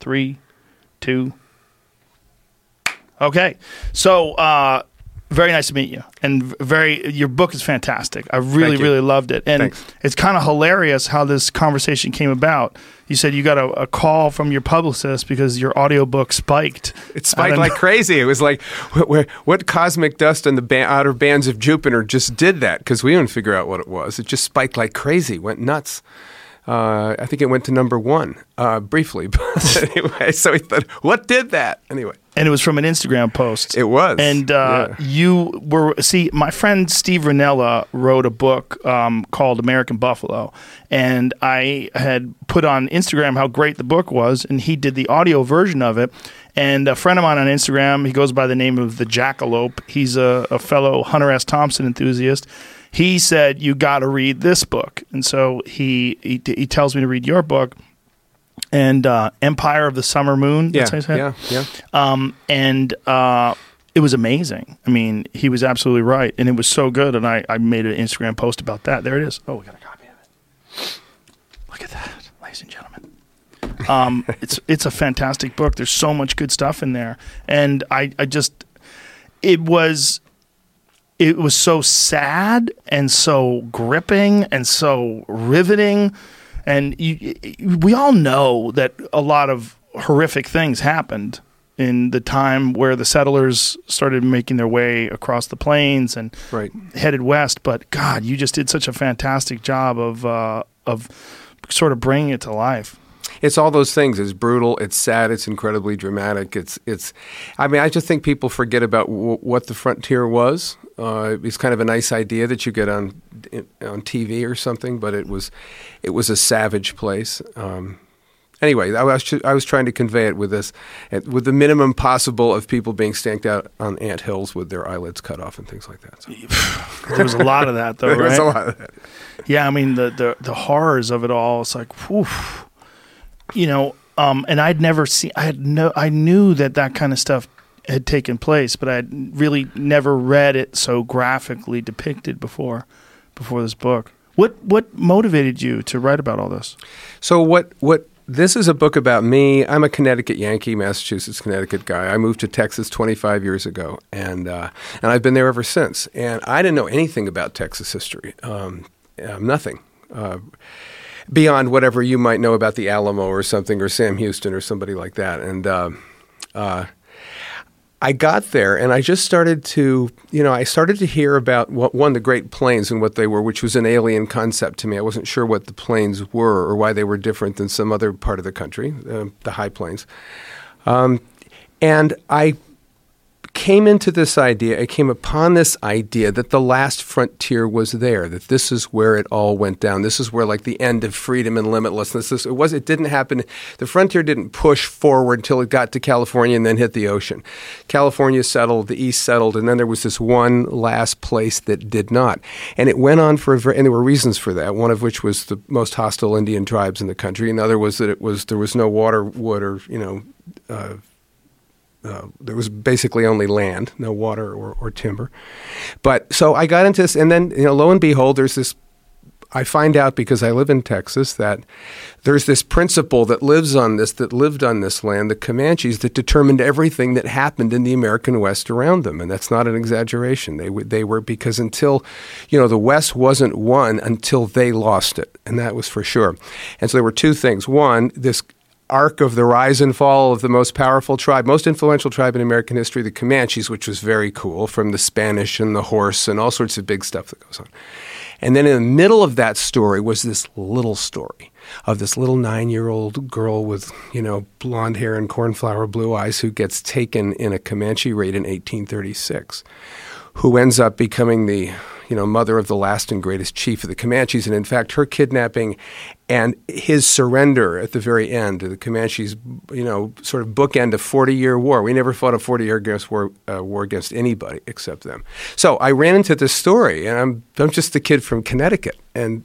three, two. Okay, so uh, very nice to meet you, and very your book is fantastic. I really, really loved it, and Thanks. it's kind of hilarious how this conversation came about. You said you got a, a call from your publicist because your audiobook spiked. It spiked like crazy. It was like, what, what, what cosmic dust and the ba- outer bands of Jupiter just did that? Because we didn't figure out what it was. It just spiked like crazy, went nuts. Uh, I think it went to number one uh, briefly. But anyway, so he thought, what did that? Anyway, and it was from an Instagram post. it was. And uh, Yeah. you were see, my friend Steve Rinella wrote a book um, called American Buffalo, and I had put on Instagram how great the book was, and he did the audio version of it. And a friend of mine on Instagram, he goes by the name of the Jackalope. He's a, a fellow Hunter S. Thompson enthusiast. He said you got to read this book, and so he, he he tells me to read your book. And uh, Empire of the Summer Moon. yeah, that's how you say it? yeah, yeah. um, and uh, it was amazing. I mean, he was absolutely right, and it was so good. And I, I made an Instagram post about that. There it is. Oh, we got a copy of it. Look at that, ladies and gentlemen. Um, it's it's a fantastic book. There's so much good stuff in there, and I I just it was it was so sad and so gripping and so riveting and you, we all know that a lot of horrific things happened in the time where the settlers started making their way across the plains and Right. headed west but god you just did such a fantastic job of uh, of sort of bringing it to life It's all those things. It's brutal. It's sad. It's incredibly dramatic. It's it's. I mean, I just think people forget about w- what the frontier was. Uh, it's kind of a nice idea that you get on on TV or something, but it was it was a savage place. Um, anyway, I was I was trying to convey it with this, with the minimum possible of people being stanked out on ant hills with their eyelids cut off and things like that. So, there was a lot of that though there was a lot of that. yeah i mean the the, the horrors of it all it's like whew, you know um and i'd never seen i had no i knew that that kind of stuff had taken place but i'd really never read it so graphically depicted before before this book what what motivated you to write about all this So what what this is a book about me. I'm a Connecticut Yankee, Massachusetts, Connecticut guy. I moved to Texas 25 years ago, and uh, and I've been there ever since. And I didn't know anything about Texas history, um, um, nothing. Uh, Beyond whatever you might know about the Alamo or something, or Sam Houston or somebody like that, and uh, uh, I got there and I just started to, you know, I started to hear about what, one, the Great Plains and what they were, which was an alien concept to me. I wasn't sure what the plains were or why they were different than some other part of the country, uh, the high plains. Um, and I came into this idea, I came upon this idea that the last frontier was there, that this is where it all went down. This is where like the end of freedom and limitlessness. This, it was it didn't happen the frontier didn't push forward until it got to California and then hit the ocean. California settled, the east settled, and then there was this one last place that did not. And it went on for a very, and there were reasons for that. One of which was the most hostile Indian tribes in the country. Another was that it was there was no water, wood, or you know, uh, uh, there was basically only land, no water or, or timber. But so I got into this, and then you know, lo and behold, there's this. I find out because I live in Texas that there's this principle that lives on this, that lived on this land, the Comanches, that determined everything that happened in the American West around them, and that's not an exaggeration. They they were because until, you know, the West wasn't won until they lost it, and that was for sure. And so there were two things. One, this arc of the rise and fall of the most powerful tribe, most influential tribe in American history, the Comanches, which was very cool, from the Spanish and the horse and all sorts of big stuff that goes on. And then in the middle of that story was this little story of this little nine year old girl with, you know, blonde hair and cornflower blue eyes who gets taken in a Comanche raid in 1836, who ends up becoming the, you know, mother of the last and greatest chief of the Comanches. And in fact, her kidnapping and his surrender at the very end, the Comanches, you know, sort of bookend a 40 year war. We never fought a 40 year against war, uh, war against anybody except them. So I ran into this story, and I'm, I'm just a kid from Connecticut. And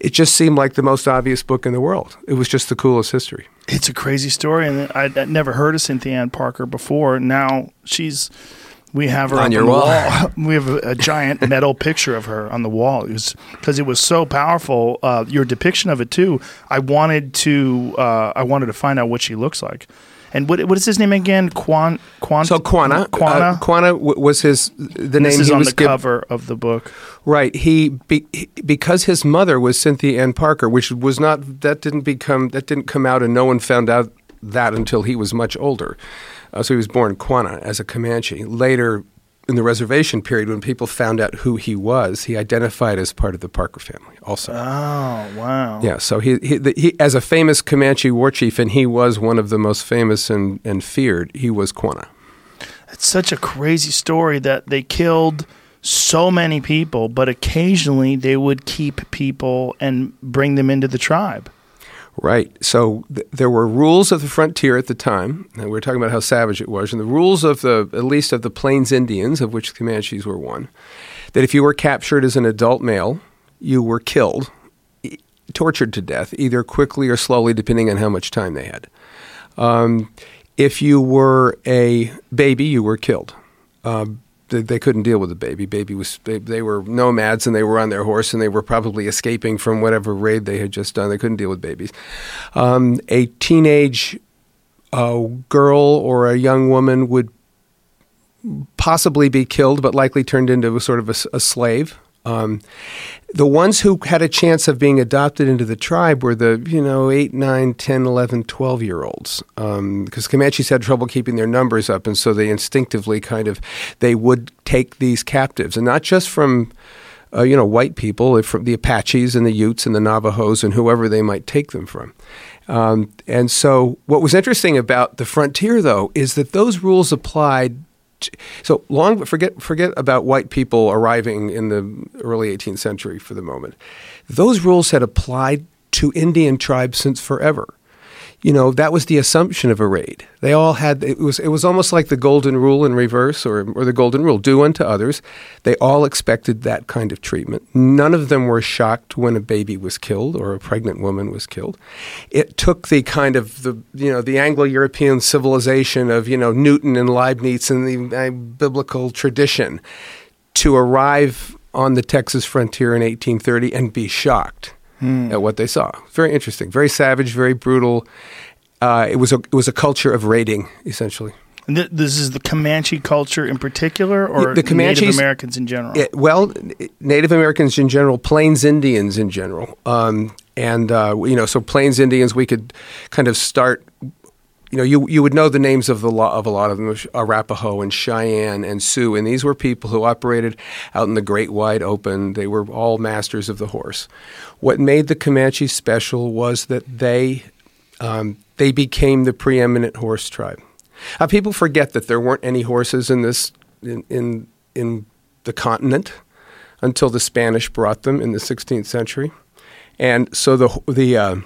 it just seemed like the most obvious book in the world. It was just the coolest history. it's a crazy story and I'd, I'd never heard of cynthia ann parker before now she's We have her On up your the wall. we have a, a giant metal picture of her on the wall. It was because it was so powerful. Uh, your depiction of it too. I wanted to. Uh, I wanted to find out what she looks like. And what what is his name again? Quan Quan. So Quanah, Quanah. uh, Quanah was his the this name is he on was the cover of the book. Right. He, be, he because his mother was Cynthia Ann Parker, which was not that didn't become that didn't come out, and no one found out that until he was much older. Uh, so he was born Quanah as a Comanche. Later, in the reservation period, when people found out who he was, he identified as part of the Parker family. Also. Oh wow. Yeah, so he, he, the, he, as a famous Comanche war chief, and he was one of the most famous and, and feared, he was Quanah. It's such a crazy story that they killed so many people, but occasionally they would keep people and bring them into the tribe. Right. So th- there were rules of the frontier at the time, and we were talking about how savage it was, and the rules of the, at least of the Plains Indians, of which the Comanches were one, that if you were captured as an adult male, you were killed, e- tortured to death, either quickly or slowly, depending on how much time they had. Um, if you were a baby, you were killed. Um, they, they couldn't deal with the baby. Baby was they, they were nomads and they were on their horse and they were probably escaping from whatever raid they had just done. They couldn't deal with babies. Um, a teenage uh, girl or a young woman would possibly be killed, but likely turned into a sort of a slave. Um, the ones who had a chance of being adopted into the tribe were the, you know, 8, 9, 10, 11, 12 year olds. Um, because Comanches had trouble keeping their numbers up, and so they instinctively kind of, they would take these captives, and not just from, uh, you know, white people, if from the Apaches and the Utes and the Navajos and whoever they might take them from. Um, and so, what was interesting about the frontier, though, is that those rules applied. So long, forget forget about white people arriving in the early 18th century for the moment. Those rules had applied to Indian tribes since forever you know that was the assumption of a raid. They all had it was it was almost like the golden rule in reverse, or or the golden rule: do unto others. They all expected that kind of treatment. None of them were shocked when a baby was killed or a pregnant woman was killed. It took the kind of the you know the Anglo-European civilization of you know Newton and Leibniz and the uh, biblical tradition to arrive on the Texas frontier in 1830 and be shocked at what they saw. Very interesting, very savage, very brutal. Uh, it was a it was a culture of raiding, essentially. And th- this is the Comanche culture in particular, or The Comanches- Native Americans in general. It- well, Native Americans in general, Plains Indians in general, um, and uh, you know, so Plains Indians, we could kind of start. You know, you you would know the names of the lo- of a lot of them, Arapaho and Cheyenne and Sioux, and these were people who operated out in the great wide open. They were all masters of the horse. What made the Comanches special was that they um, they became the preeminent horse tribe. Uh, people forget that there weren't any horses in this in, in in the continent until the Spanish brought them in the 16th century, and so the the uh,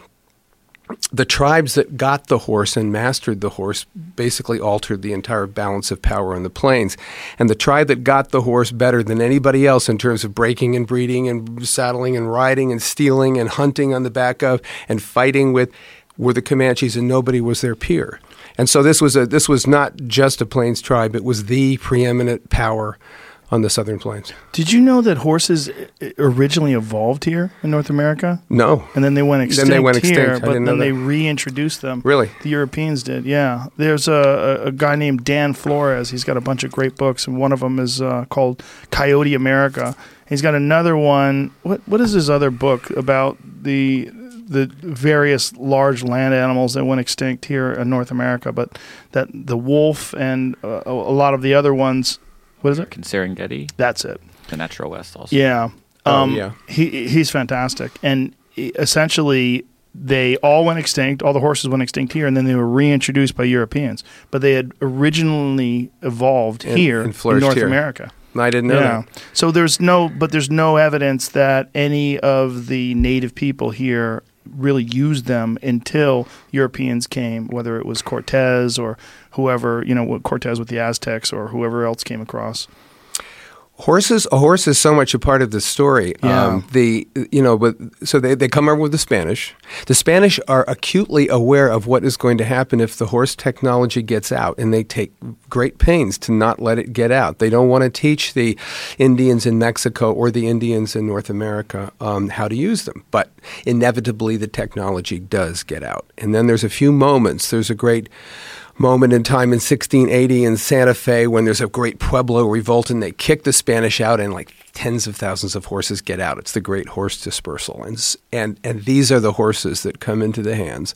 the tribes that got the horse and mastered the horse basically altered the entire balance of power on the plains. And the tribe that got the horse better than anybody else in terms of breaking and breeding and saddling and riding and stealing and hunting on the back of and fighting with were the Comanches, and nobody was their peer. And so this was a this was not just a plains tribe; it was the preeminent power on the southern plains. Did you know that horses originally evolved here in North America? No, And then they went extinct Then they went here, extinct. I but then they reintroduced them. really. The Europeans did, yeah. There's a, a, guy named Dan Flores. He's got a bunch of great books, and one of them is uh, called Coyote America. He's got another one. What what is his other book about the the various large land animals that went extinct here in North America? But that the wolf and uh, a lot of the other ones. What is it? Serengeti, That's it. the natural west also. Yeah. Oh, Um, yeah. He he's fantastic, and essentially they all went extinct. All the horses went extinct here, and then they were reintroduced by Europeans. But they had originally evolved And- here and in North here. America. I didn't know yeah. that. So there's no, but there's no evidence that any of the native people here really used them until Europeans came, whether it was Cortez or whoever, you know, Cortez with the Aztecs or whoever else came across. Horses, a horse is so much a part of the story. Yeah. Um, the you know, but so they, they come over with the Spanish. The Spanish are acutely aware of what is going to happen if the horse technology gets out, and they take great pains to not let it get out. They don't want to teach the Indians in Mexico or the Indians in North America um, how to use them. But inevitably, the technology does get out, and then there's a few moments. There's a great moment in time in 1680 in Santa Fe when there's a great Pueblo revolt and they kick the Spanish out and like tens of thousands of horses get out. It's the great horse dispersal. And, and, and these are the horses that come into the hands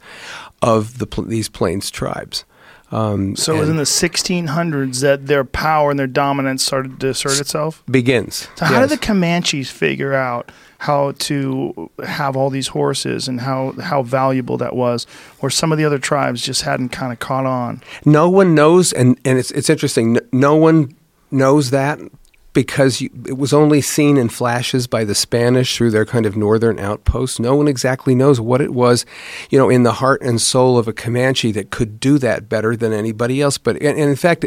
of the, these plains tribes. Um, So it was in the 1600s that their power and their dominance started to assert itself. begins. So how Yes. did the Comanches figure out how to have all these horses and how how valuable that was, where some of the other tribes just hadn't kind of caught on? No one knows, and, and it's, it's interesting, no one knows that because you, it was only seen in flashes by the Spanish through their kind of northern outposts. No one exactly knows what it was, you know, in the heart and soul of a Comanche that could do that better than anybody else. But and, and in fact,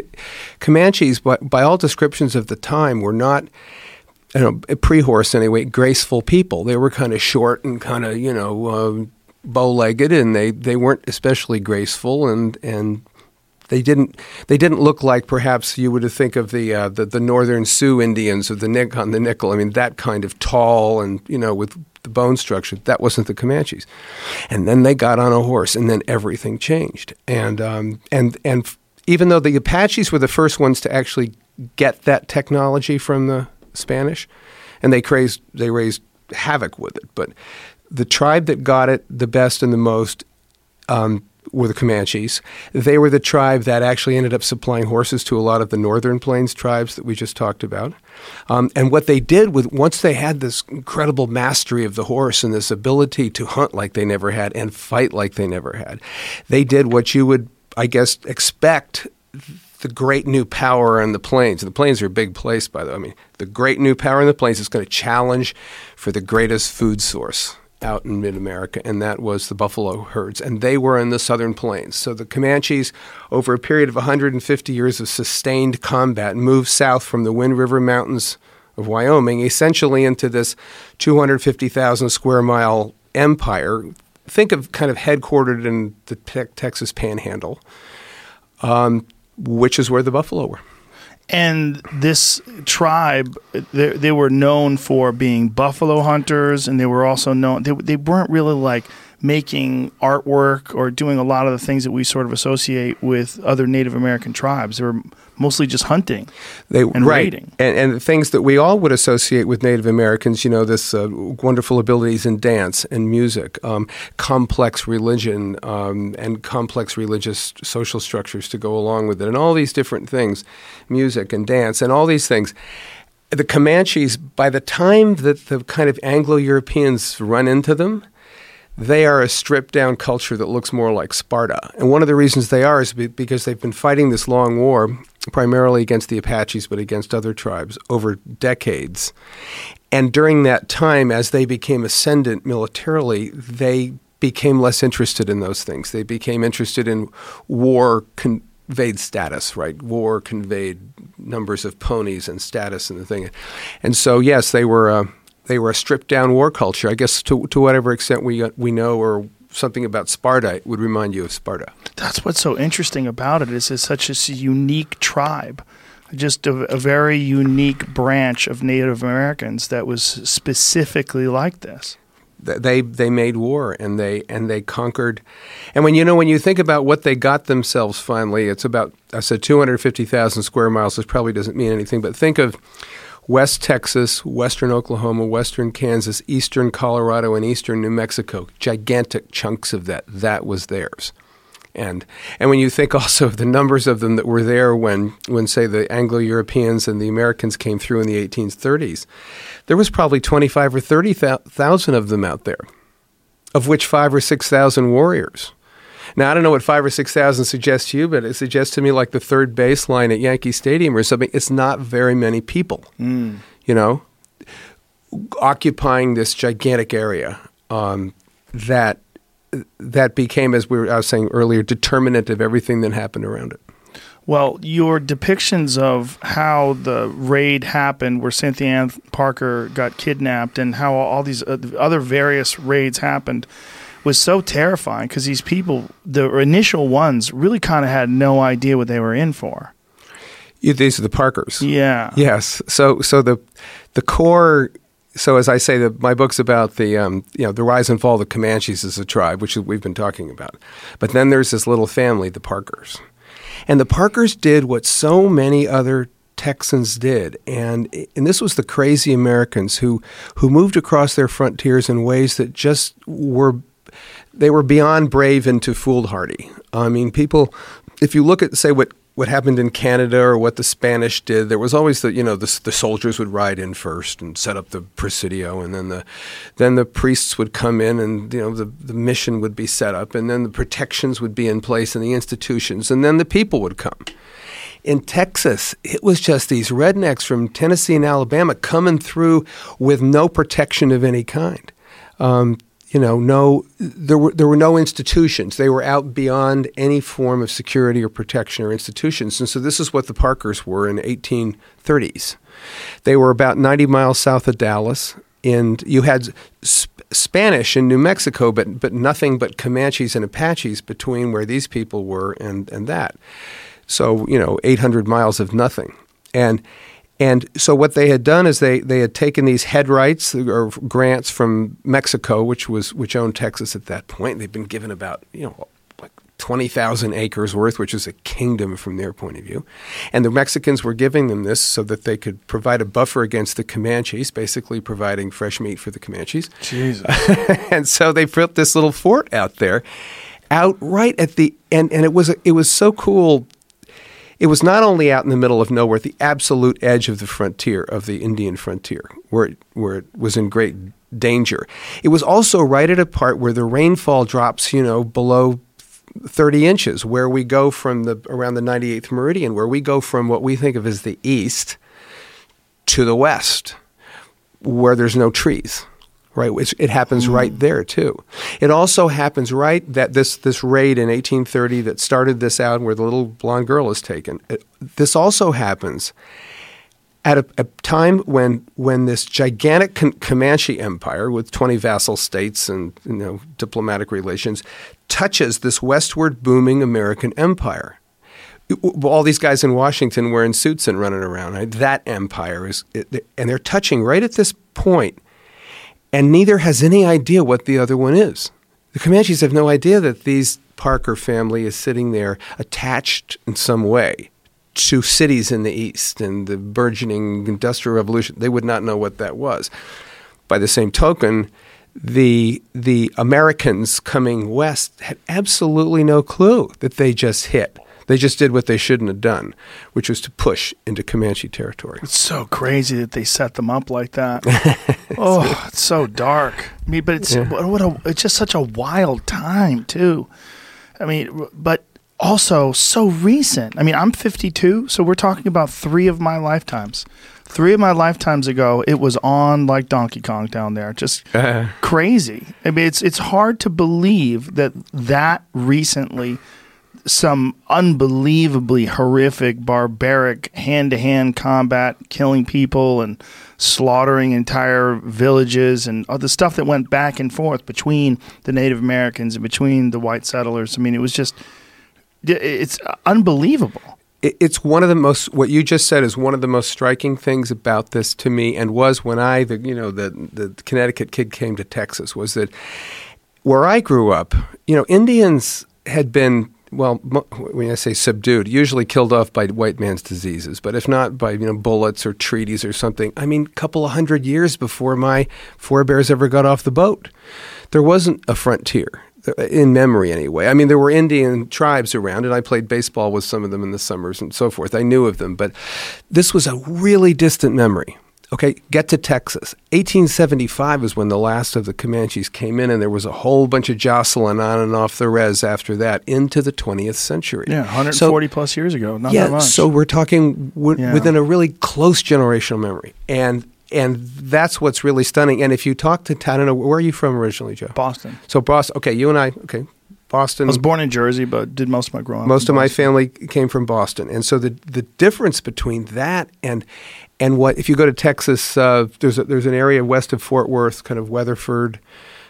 Comanches, by, by all descriptions of the time, were not you know, pre-horse anyway, graceful people. They were kind of short and kind of, you know, um, bow-legged, and they, they weren't especially graceful, and and they didn't they didn't look like perhaps you would think of the uh, the, the northern Sioux Indians of the Nick on the nickel. I mean, that kind of tall and you know with the bone structure. That wasn't the Comanches. And then they got on a horse, and then everything changed. And um, and and even though the Apaches were the first ones to actually get that technology from the Spanish, and they crazed, they raised havoc with it. But the tribe that got it the best and the most um, were the Comanches. They were the tribe that actually ended up supplying horses to a lot of the northern plains tribes that we just talked about. Um, and what they did with once they had this incredible mastery of the horse and this ability to hunt like they never had and fight like they never had, they did what you would, I guess, expect the great new power in the plains. And the plains are a big place, by the way. I mean, the great new power in the plains is going to challenge for the greatest food source out in mid America, and that was the buffalo herds. And they were in the southern plains. So the Comanches, over a period of 150 years of sustained combat, moved south from the Wind River Mountains of Wyoming, essentially into this 250,000 square mile empire. Think of kind of headquartered in the te- Texas Panhandle um, which is where the buffalo were. And this tribe, they, they were known for being buffalo hunters, and they were also known. They, they weren't really like making artwork or doing a lot of the things that we sort of associate with other Native American tribes. They were mostly just hunting. They And right, raiding. and, and the things that we all would associate with Native Americans. You know, this uh, wonderful abilities in dance and music, um, complex religion, um, and complex religious social structures to go along with it, and all these different things, music and dance, and all these things. The Comanches, by the time that the kind of Anglo-Europeans run into them, they are a stripped down culture that looks more like Sparta. And one of the reasons they are is because they've been fighting this long war, primarily against the Apaches, but against other tribes over decades. And during that time, as they became ascendant militarily, they became less interested in those things. They became interested in war conveyed status, right? War conveyed numbers of ponies and status and the thing. And so, yes, they were. Uh, they were a stripped down war culture. I guess to to whatever extent we uh, we know or something about Sparta would remind you of Sparta. That's what's so interesting about it is it's such a unique tribe, just a, a very unique branch of Native Americans that was specifically like this. They they made war and they and they conquered. And when you know when you think about what they got themselves finally, it's about I said two hundred fifty thousand square miles. This probably doesn't mean anything, but think of West Texas, Western Oklahoma, Western Kansas, Eastern Colorado, and Eastern New Mexico. Gigantic chunks of that. That was theirs. And and when you think also of the numbers of them that were there when when say the Anglo-Europeans and the Americans came through in the 1830s, there was probably 25 or 30,000 of them out there, of which 5 or 6,000 warriors. Now I don't know what 5 or 6,000 suggests to you, but it suggests to me like the third baseline at Yankee Stadium or something. It's not very many people. You know, occupying this gigantic area um, that that became, as we were, I was saying earlier, determinant of everything that happened around it. Well, your depictions of how the raid happened, where Cynthia Ann Parker got kidnapped, and how all these other various raids happened, was so terrifying because these people, the initial ones, really kind of had no idea what they were in for. You, these are the Parkers. Yeah. Yes. So so the the core. So as I say, the, my book's about the um, you know the rise and fall of the Comanches as a tribe, which we've been talking about. But then there's this little family, the Parkers, and the Parkers did what so many other Texans did, and and this was the crazy Americans who who moved across their frontiers in ways that just were they were beyond brave and too foolhardy. I mean, people. If you look at say what what happened in Canada or what the Spanish did, there was always the you know the, the soldiers would ride in first and set up the presidio, and then the then the priests would come in, and you know the the mission would be set up, and then the protections would be in place, and the institutions, and then the people would come. In Texas, it was just these rednecks from Tennessee and Alabama coming through with no protection of any kind. Um, you know, no, there were there were no institutions. They were out beyond any form of security or protection or institutions. And so this is what the Parkers were in 1830s. They were about 90 miles south of Dallas, and you had sp- Spanish in New Mexico, but but nothing but Comanches and Apaches between where these people were and and that. So you know, 800 miles of nothing, and and so what they had done is they, they had taken these head rights or grants from Mexico, which was which owned Texas at that point. They'd been given about you know like twenty thousand acres worth, which is a kingdom from their point of view. And the Mexicans were giving them this so that they could provide a buffer against the Comanches, basically providing fresh meat for the Comanches. Jesus. and so they built this little fort out there, out right at the and and it was it was so cool it was not only out in the middle of nowhere, the absolute edge of the frontier, of the Indian frontier, where it, where it was in great danger. It was also right at a part where the rainfall drops, you know, below 30 inches, where we go from the around the 98th meridian, where we go from what we think of as the east to the west, where there's no trees right? It's, it happens mm. right there too. It also happens right that this this raid in 1830 that started this out, where the little blonde girl is taken. It, this also happens at a, a, time when when this gigantic Comanche empire with 20 vassal states and you know diplomatic relations touches this westward booming American empire. All these guys in Washington wearing suits and running around. Right? That empire is, and they're touching right at this point and neither has any idea what the other one is. The Comanches have no idea that these Parker family is sitting there attached in some way to cities in the East and the burgeoning Industrial Revolution. They would not know what that was. By the same token, the the Americans coming west had absolutely no clue that they just hit. They just did what they shouldn't have done, which was to push into Comanche territory. It's so crazy that they set them up like that. oh, it's so dark. I mean, but it's yeah. what a, it's just such a wild time too. I mean, but also so recent. I mean, I'm 52, so we're talking about three of my lifetimes. Three of my lifetimes ago, it was on like Donkey Kong down there, just crazy. I mean, it's it's hard to believe that that recently some unbelievably horrific, barbaric hand to hand combat, killing people and slaughtering entire villages and all the stuff that went back and forth between the Native Americans and between the white settlers. I mean, it was just, it's unbelievable. It's one of the most. What you just said is one of the most striking things about this to me, and was when I, the you know, the the Connecticut kid came to Texas, was that where I grew up, you know, Indians had been well, when I say subdued, usually killed off by white man's diseases, but if not by you know bullets or treaties or something, I mean, a couple of hundred years before my forebears ever got off the boat, there wasn't a frontier uh, in memory anyway. I mean, there were Indian tribes around, and I played baseball with some of them in the summers and so forth. I knew of them, but this was a really distant memory. Okay, get to Texas. 1875 is when the last of the Comanches came in, and there was a whole bunch of jostling on and off the res after that into the 20th century. Yeah, 140 so, plus years ago. Not yeah, that much. So we're talking w- yeah. within a really close generational memory, and and that's what's really stunning. And if you talk to, I don't know, where are you from originally, Joe? Boston. So Boston. Okay, you and I. Okay, Boston. I was born in Jersey, but did most of my growing up. Most of my family came from Boston, and so the the difference between that and and what if you go to Texas, uh, there's a, there's an area west of Fort Worth, kind of Weatherford,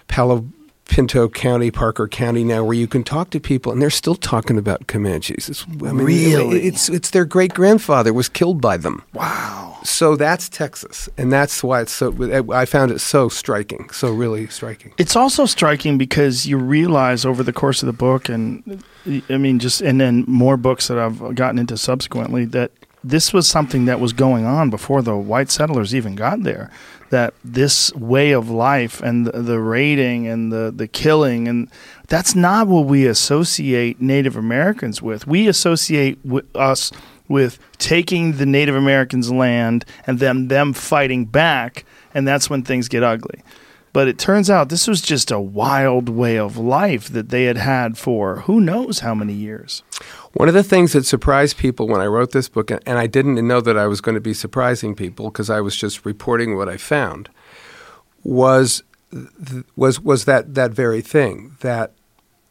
Palo Pinto County, Parker County now, where you can talk to people, and they're still talking about Comanches. It's, I mean, Really? it's it's their great grandfather was killed by them. Wow. So that's Texas, and that's why it's so. I found it so striking, so really striking. It's also striking because you realize over the course of the book, and I mean, just and then more books that I've gotten into subsequently, that this was something that was going on before the white settlers even got there. That this way of life and the, the raiding and the, the killing, and that's not what we associate Native Americans with. We associate us with taking the Native Americans' land and them them fighting back, and that's when things get ugly. But it turns out this was just a wild way of life that they had had for who knows how many years. One of the things that surprised people when I wrote this book, and I didn't know that I was going to be surprising people because I was just reporting what I found, was was was that that very thing that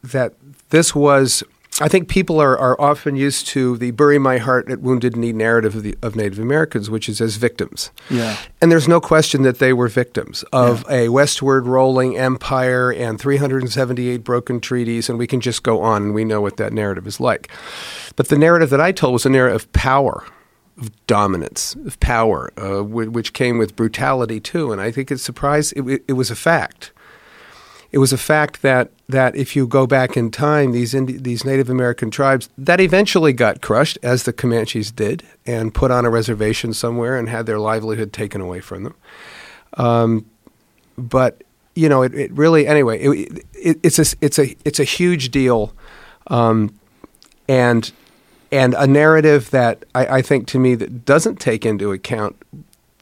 that this was. I think people are, are often used to the bury my heart at wounded knee narrative of, the, of Native Americans, which is as victims. Yeah. And there's no question that they were victims of a westward rolling empire and 378 broken treaties, and we can just go on and we know what that narrative is like. But the narrative that I told was a narrative of power, of dominance, of power, uh, wh- which came with brutality too. And I think it surprised, it, it, it was a fact. It was a fact that, that if you go back in time, these Indi- these Native American tribes that eventually got crushed, as the Comanches did, and put on a reservation somewhere and had their livelihood taken away from them. Um, but you know, it, it really anyway. It, it, it's a it's a it's a huge deal, um, and and a narrative that I, I think to me that doesn't take into account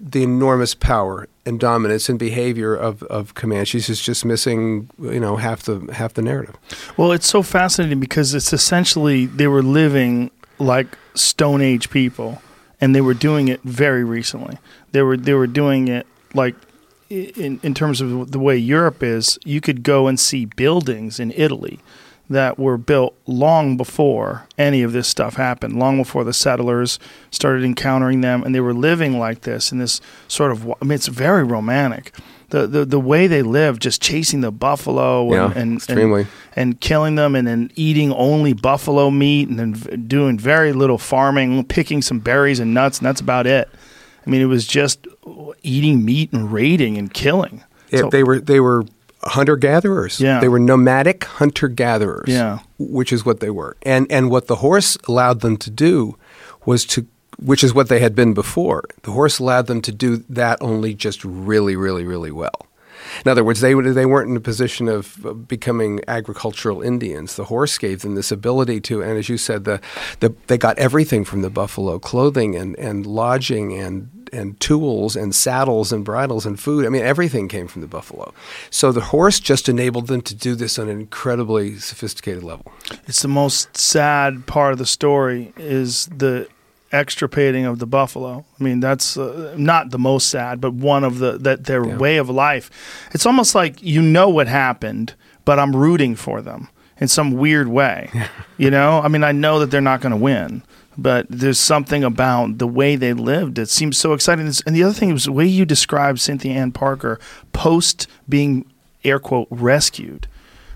the enormous power and dominance and behavior of, of Comanches is just missing, you know, half the half the narrative. Well, it's so fascinating because it's essentially they were living like Stone Age people, and they were doing it very recently. They were they were doing it like in in terms of the way Europe is. You could go and see buildings in Italy that were built long before any of this stuff happened, long before the settlers started encountering them, and they were living like this in this sort of. I mean, it's very romantic. The, the, the way they live, just chasing the buffalo and, Yeah, and, and and killing them and then eating only buffalo meat and then v- doing very little farming, picking some berries and nuts, and that's about it. I mean, it was just eating meat and raiding and killing. It- So- they were they were hunter gatherers. Yeah. They were nomadic hunter gatherers. Yeah. Which is what they were. And and what the horse allowed them to do was to which is what they had been before. The horse allowed them to do that only just really, really, really well. In other words, they they weren't in a position of becoming agricultural Indians. The horse gave them this ability to, and as you said, the, the they got everything from the buffalo: clothing and, and lodging and and tools and saddles and bridles and food. I mean, everything came from the buffalo. So the horse just enabled them to do this on an incredibly sophisticated level. It's the most sad part of the story is the extirpating of the buffalo. I mean, that's uh, not the most sad, but one of the that their Yeah. way of life. It's almost like you know what happened, but I'm rooting for them in some weird way. you know, I mean, I know that they're not going to win. But there's something about the way they lived that seems so exciting. And the other thing was the way you described Cynthia Ann Parker post being air quote rescued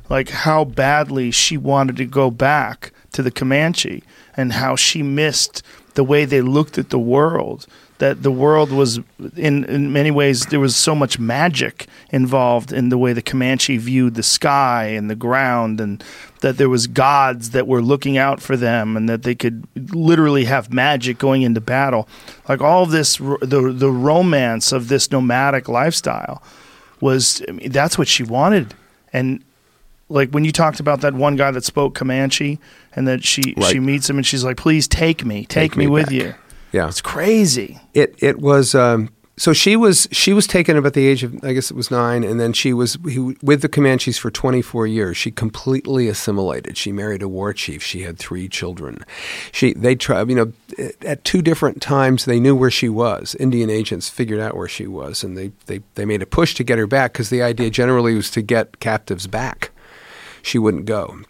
like how badly she wanted to go back to the Comanche and how she missed the way they looked at the world. That the world was, in, in many ways, there was so much magic involved in the way the Comanche viewed the sky and the ground, and that there was gods that were looking out for them, and that they could literally have magic going into battle. Like all this, the the romance of this nomadic lifestyle was I mean, that's what she wanted, and like when you talked about that one guy that spoke Comanche and that she Right. she meets him and she's like, "Please take me, take, Take me, me with you." Yeah. It's crazy. It it was um, so she was she was taken about the age of I guess it was nine, and then she was he, with the Comanches for 24 years. She completely assimilated. She married a war chief. She had three children. She they tried you know at two different times they knew where she was. Indian agents figured out where she was, and they they, they made a push to get her back because the idea generally was to get captives back. She wouldn't go.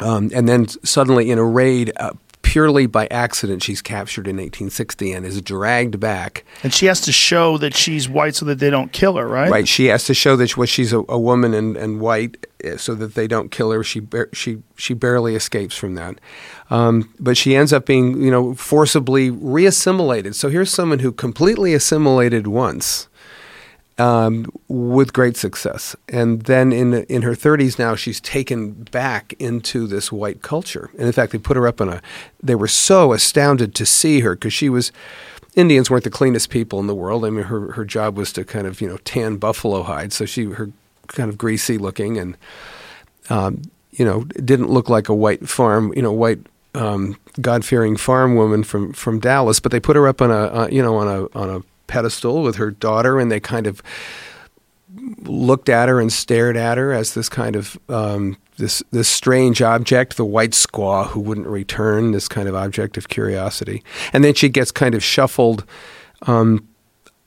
Um, and then suddenly, in a raid, uh, purely by accident, she's captured in 1860 and is dragged back. And she has to show that she's white so that they don't kill her, right? Right. She has to show that she's a, a woman and, and white uh, so that they don't kill her. She she she barely escapes from that. Um, but she ends up being, you know, forcibly reassimilated. So here's someone who completely assimilated once um, with great success. And then in in her 30s now, she's taken back into this white culture. And in fact, they put her up on a. They were so astounded to see her because she was. Indians weren't the cleanest people in the world. I mean, her her job was to kind of you know tan buffalo hide, so she her kind of greasy looking and um, you know didn't look like a white farm you know white um, God fearing farm woman from from Dallas. But they put her up on a uh, you know on a on a pedestal with her daughter, and they kind of looked at her and stared at her as this kind of um, this this strange object, the white squaw who wouldn't return, this kind of object of curiosity, and then she gets kind of shuffled. Um,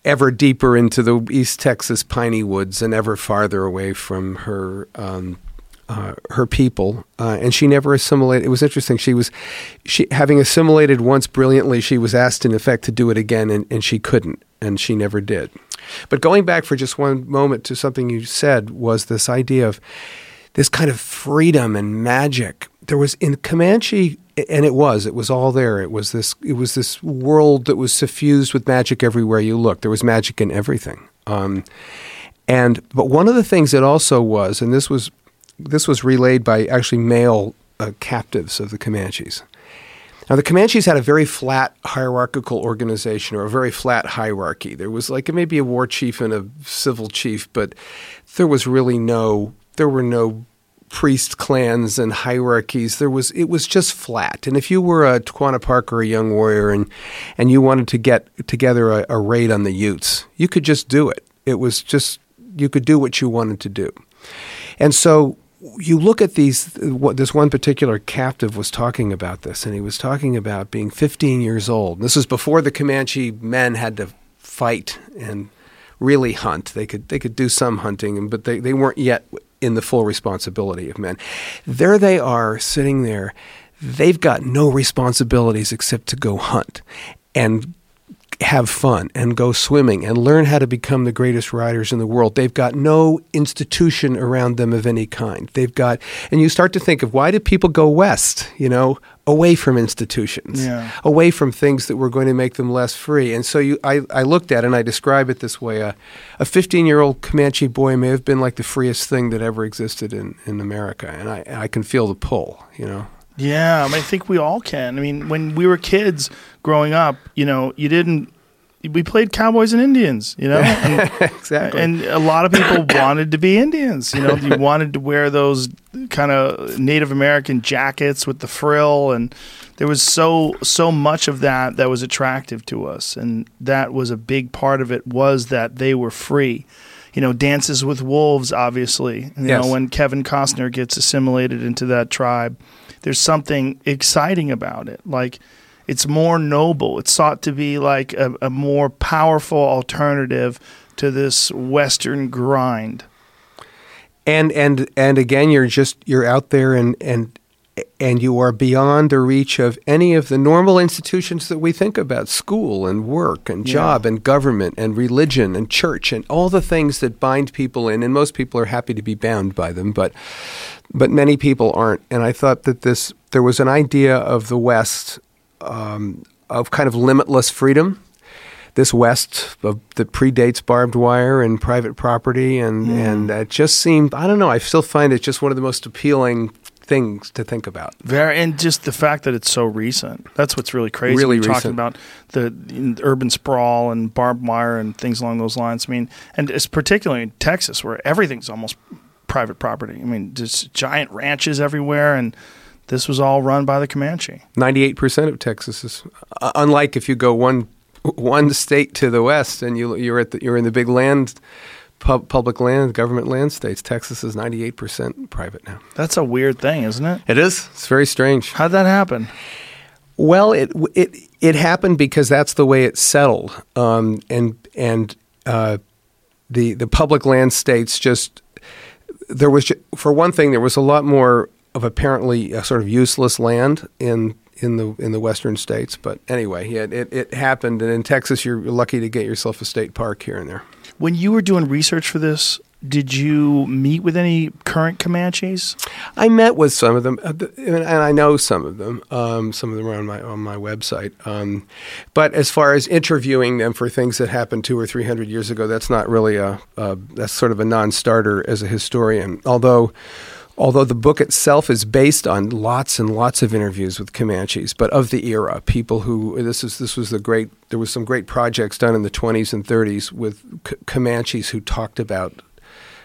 ever deeper into the East Texas piney woods and ever farther away from her um, uh, her people, uh, and she never assimilated. It was interesting. She was, she having assimilated once brilliantly. She was asked, in effect, to do it again, and, and she couldn't, and she never did. But going back for just one moment to something you said was this idea of this kind of freedom and magic. There was in Comanche, and it was. It was all there. It was this. It was this world that was suffused with magic everywhere you looked. There was magic in everything. Um, and but one of the things it also was, and this was this was relayed by actually male uh, captives of the Comanches. Now, the Comanches had a very flat hierarchical organization or a very flat hierarchy. There was like maybe a war chief and a civil chief, but there was really no, there were no priest clans and hierarchies. There was, it was just flat. And if you were a Quanah Park or a young warrior and, and you wanted to get together a, a raid on the Utes, you could just do it. It was just, you could do what you wanted to do. And so you look at these what this one particular captive was talking about this and he was talking about being 15 years old. This was before the comanche men had to fight and really hunt. They could they could do some hunting but they, they weren't yet in the full responsibility of men. There they are sitting there. They've got no responsibilities except to go hunt. And have fun and go swimming and learn how to become the greatest riders in the world. They've got no institution around them of any kind. They've got, and you start to think of why do people go west, you know, away from institutions, Yeah. away from things that were going to make them less free. And so you, I, I looked at it and I describe it this way. Uh, a 15 year old Comanche boy may have been like the freest thing that ever existed in, in America. And I, I can feel the pull, you know. Yeah, I, mean, I think we all can. I mean, when we were kids growing up, you know, you didn't. We played cowboys and Indians, you know, and, exactly. and a lot of people wanted to be Indians. You know, you wanted to wear those kind of Native American jackets with the frill, and there was so so much of that that was attractive to us, and that was a big part of it. Was that they were free. You know, Dances with Wolves, obviously. You Yes. know, when Kevin Costner gets assimilated into that tribe, there's something exciting about it. Like it's more noble. It's sought to be like a, a more powerful alternative to this Western grind. and and and again you're just you're out there and and and you are beyond the reach of any of the normal institutions that we think about school and work and Yeah. job and government and religion and church and all the things that bind people in and most people are happy to be bound by them but but many people aren't and i thought that this there was an idea of the west um, of kind of limitless freedom this West of, that predates barbed wire and private property, and and it just seemed I don't know. I still find it just one of the most appealing things to think about. Very, and just the fact that it's so recent. That's what's really crazy. Really We're talking about the, the urban sprawl and barbed wire and things along those lines. I mean, and it's particularly in Texas where everything's almost private property. I mean, just giant ranches everywhere, and this was all run by the Comanche. Ninety-eight percent of Texas is uh, unlike if you go one one state to the west and you you're at the, you're in the big land. Pub, public land, government land states. Texas is 98% private now. That's a weird thing, isn't it? It is. It's very strange. How'd that happen? Well, it it it happened because that's the way it settled, um, and and uh, the the public land states just there was for one thing there was a lot more of apparently uh, sort of useless land in in the in the western states. But anyway, yeah, it, it happened, and in Texas, you're lucky to get yourself a state park here and there. When you were doing research for this, did you meet with any current Comanches? I met with some of them, uh, and I know some of them. Um, some of them are on my on my website. Um, but as far as interviewing them for things that happened two or three hundred years ago, that's not really a, a that's sort of a non-starter as a historian. Although although the book itself is based on lots and lots of interviews with Comanches, but of the era, people who this is this was the great there was some great projects done in the 20s and 30s with C- Comanches who talked about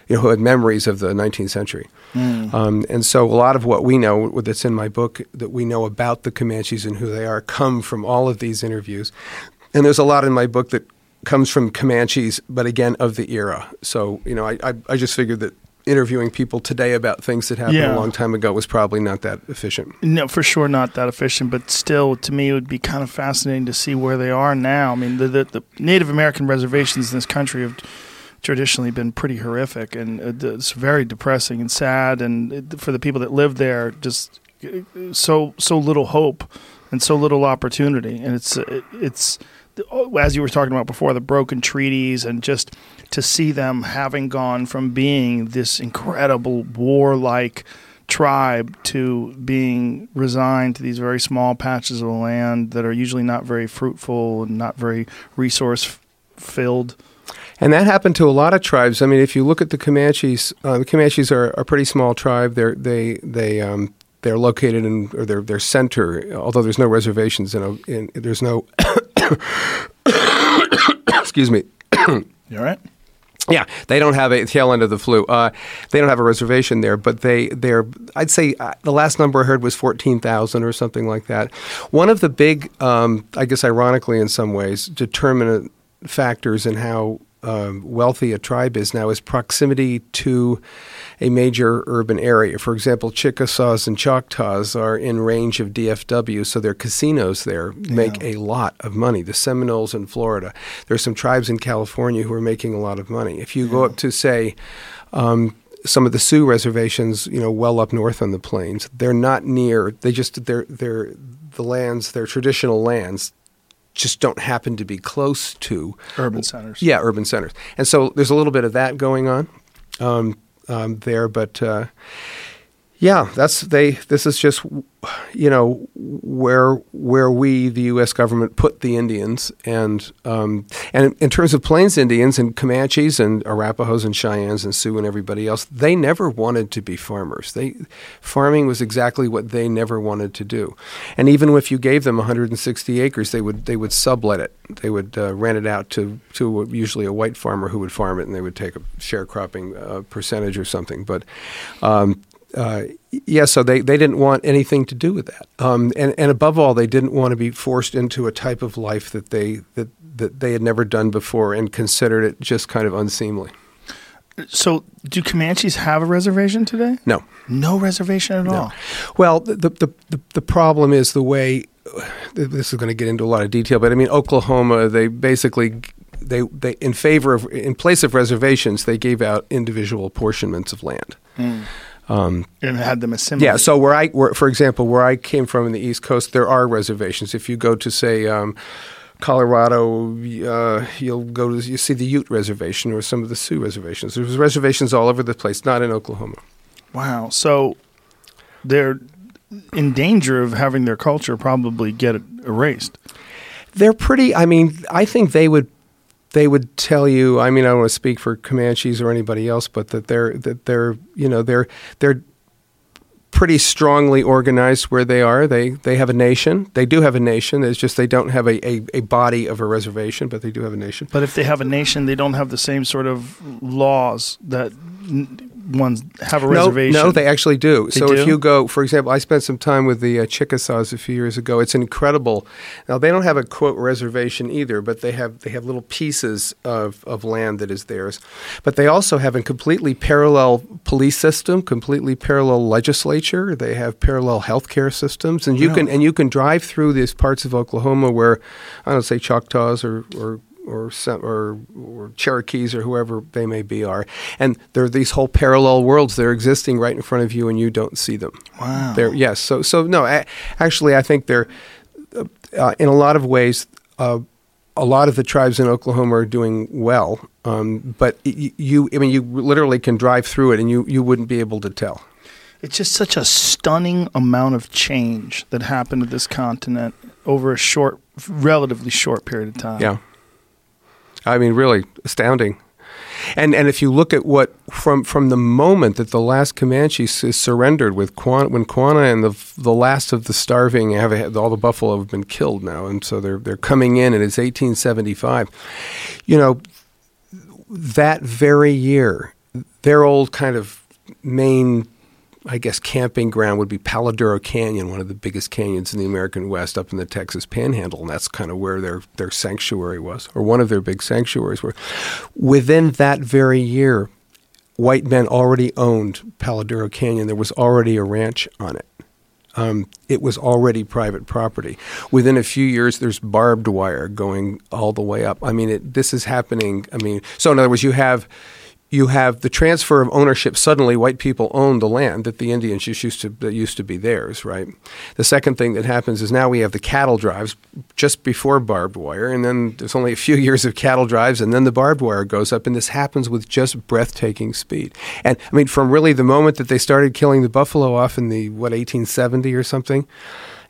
you know, who had memories of the 19th century. Mm. Um, and so a lot of what we know that's in my book that we know about the Comanches and who they are come from all of these interviews. And there's a lot in my book that comes from Comanches, but again, of the era. So, you know, I, I, I just figured that interviewing people today about things that happened yeah. a long time ago was probably not that efficient. No, for sure not that efficient, but still, to me, it would be kind of fascinating to see where they are now. I mean, the, the, the Native American reservations in this country have traditionally been pretty horrific, and uh, it's very depressing and sad. And for the people that live there, just uh, so so little hope and so little opportunity. And it's uh, it's oh, as you were talking about before, the broken treaties, and just to see them having gone from being this incredible warlike tribe to being resigned to these very small patches of land that are usually not very fruitful and not very resource filled. And that happened to a lot of tribes. I mean, if you look at the Comanches, uh, the Comanches are a pretty small tribe. They're they they um, they're located in or their their center. Although there's no reservations in, in there's no excuse me. you all right? Yeah, they don't have a tail end of the flu. Uh, they don't have a reservation there, but they they're. I'd say uh, the last number I heard was fourteen thousand or something like that. One of the big, um, I guess, ironically in some ways, determinant factors in how um, wealthy a tribe is now is proximity to a major urban area. For example, Chickasaws and Choctaws are in range of DFW, so their casinos there yeah. make a lot of money. The Seminoles in Florida. There's some tribes in California who are making a lot of money. If you yeah. go up to, say, um, some of the Sioux reservations, you know, well up north on the plains, they're not near. They just they're they're the lands, their traditional lands just don't happen to be close to urban centers. Yeah, urban centers. And so there's a little bit of that going on um, um, there, but uh, yeah, that's they. This is just you know where where we the U.S. government put the Indians, and um, and in terms of Plains Indians and Comanches and Arapahoes and Cheyennes and Sioux and everybody else, they never wanted to be farmers. They farming was exactly what they never wanted to do, and even if you gave them 160 acres, they would they would sublet it. They would uh, rent it out to to usually a white farmer who would farm it, and they would take a sharecropping uh, percentage or something. But um, uh, yeah, so they, they didn't want anything to do with that, um, and and above all, they didn't want to be forced into a type of life that they that that they had never done before and considered it just kind of unseemly. So, do Comanches have a reservation today? No, no reservation at no. all. Well, the, the the the problem is the way. This is going to get into a lot of detail, but I mean, Oklahoma, they basically they, they in favor of in place of reservations, they gave out individual apportionments of land. Mm. Um, and had them assimilate. Yeah. So where I, where, for example, where I came from in the East Coast, there are reservations. If you go to say um, Colorado, uh, you'll go to you see the Ute Reservation or some of the Sioux reservations. There's reservations all over the place, not in Oklahoma. Wow. So they're in danger of having their culture probably get erased. They're pretty. I mean, I think they would they would tell you. I mean, I don't want to speak for Comanches or anybody else, but that they're that they're you know they're they're pretty strongly organized where they are. They they have a nation. They do have a nation. It's just they don't have a, a, a, body of a reservation, but they do have a nation. But if they have a nation, they don't have the same sort of laws that ones have a reservation? No, no they actually do. They so do? if you go, for example, I spent some time with the uh, Chickasaws a few years ago. It's incredible. Now they don't have a quote reservation either, but they have they have little pieces of, of land that is theirs. But they also have a completely parallel police system, completely parallel legislature. They have parallel healthcare systems, and you can and you can drive through these parts of Oklahoma where I don't know, say Choctaws or, or or some, or or Cherokees or whoever they may be are, and there are these whole parallel worlds that are existing right in front of you, and you don't see them. Wow. They're, yes. So so no. a- actually, I think they're uh, in a lot of ways. Uh, a lot of the tribes in Oklahoma are doing well, um, but y- you, I mean, you literally can drive through it and you, you wouldn't be able to tell. It's just such a stunning amount of change that happened to this continent over a short, relatively short period of time. Yeah. I mean, really astounding. And and if you look at what from from the moment that the last Comanche is surrendered with Quanah, when Quanah and the the last of the starving have all the buffalo have been killed now, and so they're they're coming in, and it's 1875. You know, that very year, their old kind of main I guess camping ground would be Palo Duro Canyon, one of the biggest canyons in the American West, up in the Texas Panhandle, and that's kind of where their their sanctuary was, or one of their big sanctuaries were. Within that very year, white men already owned Palo Duro Canyon. There was already a ranch on it. Um, it was already private property. Within a few years, there's barbed wire going all the way up. I mean, it, this is happening. I mean, so in other words, you have you have the transfer of ownership. Suddenly, white people own the land that the Indians used to that used to be theirs. Right. The second thing that happens is now we have the cattle drives just before barbed wire, and then there's only a few years of cattle drives, and then the barbed wire goes up, and this happens with just breathtaking speed. And I mean, from really the moment that they started killing the buffalo off in the what 1870 or something,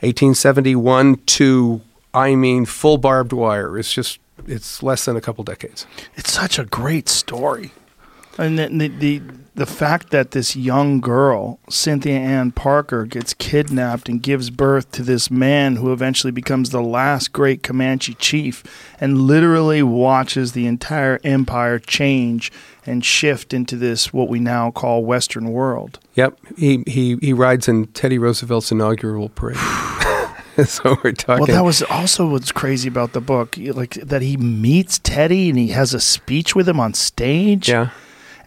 1871 to I mean full barbed wire. It's just it's less than a couple decades. It's such a great story. And the, the, the, the fact that this young girl, Cynthia Ann Parker, gets kidnapped and gives birth to this man who eventually becomes the last great Comanche chief and literally watches the entire empire change and shift into this, what we now call Western world. Yep, he he he rides in Teddy Roosevelt's inaugural parade. so we're talking. Well, that was also what's crazy about the book, like that he meets Teddy and he has a speech with him on stage. yeah.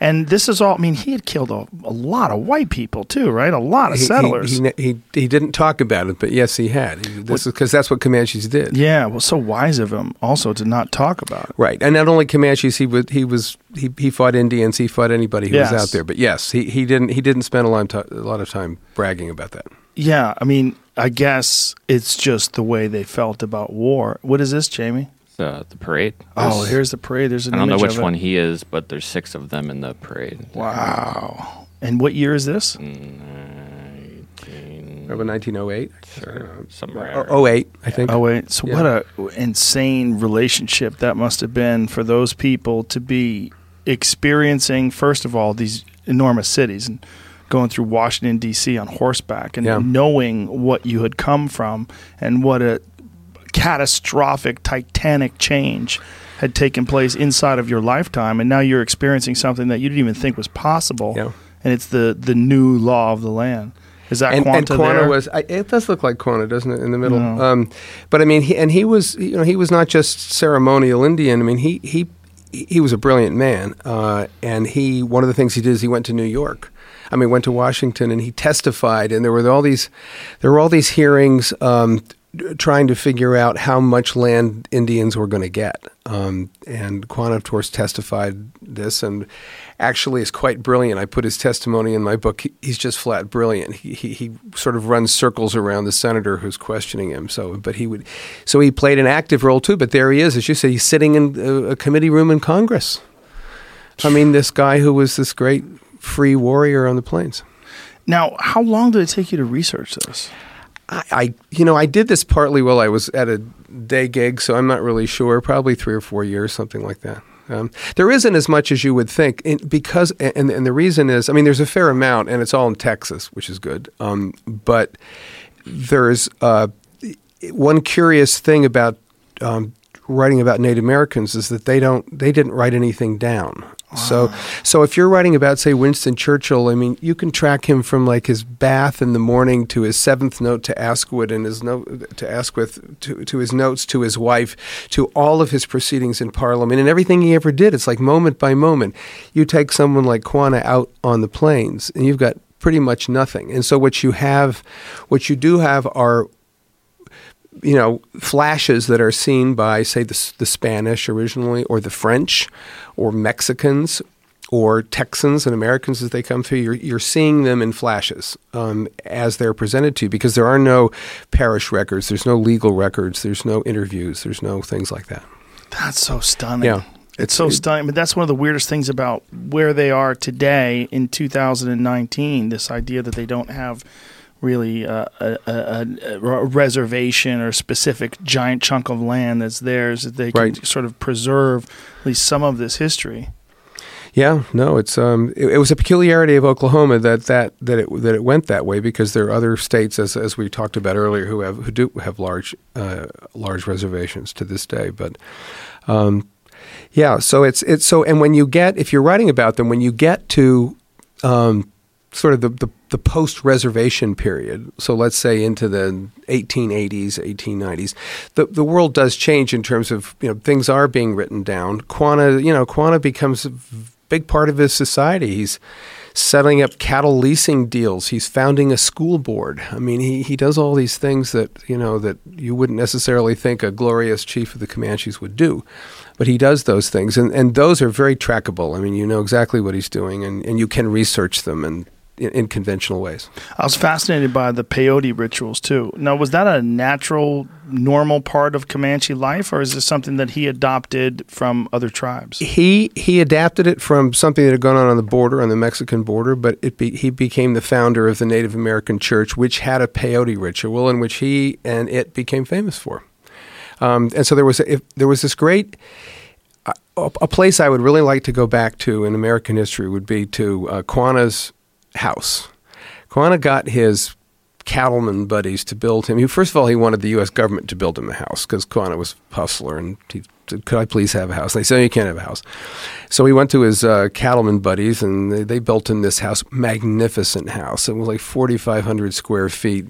And this is all. I mean, he had killed a, a lot of white people too, right? A lot of He- settlers. He, he, he, he didn't talk about it, but yes, he had. He- This is because that's what Comanches did. yeah, well, so wise of him also to not talk about it. Right, and not only Comanches, he was he was he, he fought Indians, he fought anybody who Yes. was out there. But yes, he, he didn't he didn't spend a lot a lot of time bragging about that. Yeah, I mean, I guess it's just the way they felt about war. What is this, Jamie? The, the parade. Oh, There's- here's the parade. There's an I don't know image which of it. one he is, but there's six of them in the parade. Wow. And what year is this? Mm, Remember 1908? Sure, somewhere. Uh, oh, oh, 08, I think. Oh wait, so Yeah. what a insane relationship that must have been for those people to be experiencing first of all these enormous cities and going through Washington D.C. on horseback and Yeah. knowing what you had come from and what a catastrophic titanic change had taken place inside of your lifetime and now you're experiencing something that you didn't even think was possible Yeah. and it's the the new law of the land. Is that and, Quanah and Quanah there? was. I, it does look like Quanah, doesn't it, in the middle? No. Um, but I mean, he, and he was. You know, he was not just ceremonial Indian. I mean, he he he was a brilliant man. Uh, and he one of the things he did is he went to New York. I mean, went to Washington and he testified. And there were all these there were all these hearings. Um, trying to figure out how much land Indians were going to get. Um, and Quanah, of course, testified this and actually is quite brilliant. I put his testimony in my book. He, he's just flat brilliant. He, he, he sort of runs circles around the senator who's questioning him. So, but he would, so he played an active role too. But there he is, as you say, he's sitting in a, a committee room in Congress. I mean, this guy who was this great free warrior on the plains. now, how long did it take you to research this? I, I, you know, I did this partly while I was at a day gig, so I'm not really sure. Probably three or four years, something like that. Um, there isn't as much as you would think, and because and and the reason is, I mean, there's a fair amount, and it's all in Texas, which is good. Um, but there's uh, one curious thing about um, writing about Native Americans is that they don't they didn't write anything down. So so if you're writing about say Winston Churchill, I mean you can track him from like his bath in the morning to his seventh note to Asquith and his note to Asquith to, to his notes to his wife to all of his proceedings in Parliament and everything he ever did. It's like moment by moment. You take someone like Quanah out on the plains and you've got pretty much nothing. And so what you have what you do have are you know, flashes that are seen by, say, the, the Spanish originally, or the French, or Mexicans, or Texans and Americans as they come through, you're, you're seeing them in flashes um, as they're presented to you because there are no parish records, there's no legal records, there's no interviews, there's no things like that. That's so stunning. Yeah. It's so it- stunning. But that's one of the weirdest things about where they are today in 2019. This idea that they don't have really uh, a, a, a, a reservation or specific giant chunk of land that's theirs that they can Right. sort of preserve at least some of this history. Yeah, no, it's um, it, it was a peculiarity of Oklahoma that that that it that it went that way because there are other states, as as we talked about earlier, who have who do have large uh, large reservations to this day. But um, yeah, so it's it's so, and when you get if you're writing about them, when you get to um, sort of the, the, the post reservation period, so let's say into the 1880s, 1890s, the, the world does change in terms of, you know, things are being written down. Quanah, you know, Quanah becomes a big part of his society. He's setting up cattle leasing deals. He's founding a school board. I mean, he, he does all these things that, you know, that you wouldn't necessarily think a glorious chief of the Comanches would do. But he does those things, and, and those are very trackable. I mean, you know exactly what he's doing, and, and you can research them and in, in conventional ways. I was fascinated by the peyote rituals too. Now, was that a natural, normal part of Comanche life, or is this something that he adopted from other tribes? He he adapted it from something that had gone on on the border, on the Mexican border, but it be, he became the founder of the Native American Church, which had a peyote ritual, in which he and it became famous for. Um, and so there was if, there was this great a, a place I would really like to go back to in American history would be to uh, Quanah's house. Quanah got his cattleman buddies to build him. He, first of all, he wanted the U.S. government to build him a house because Quanah was a hustler, and he said, "Could I please have a house?" And they said, "No, "You can't have a house." So he went to his uh, cattleman buddies, and they, they built him this house, magnificent house. It was like forty five hundred square feet.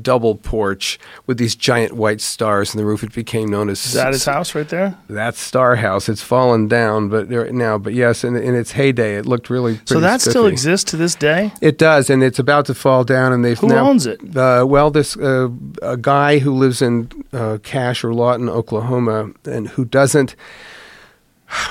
Double porch with these giant white stars in the roof. It became known as Is that his house right there? that Star House. It's fallen down, but there, now, but yes, in, in its heyday, it looked really. So that still exists to this day. It does, and it's about to fall down. And they've Who now, owns it? Uh, well, this uh, a guy who lives in uh, Cache or Lawton, Oklahoma, and who doesn't,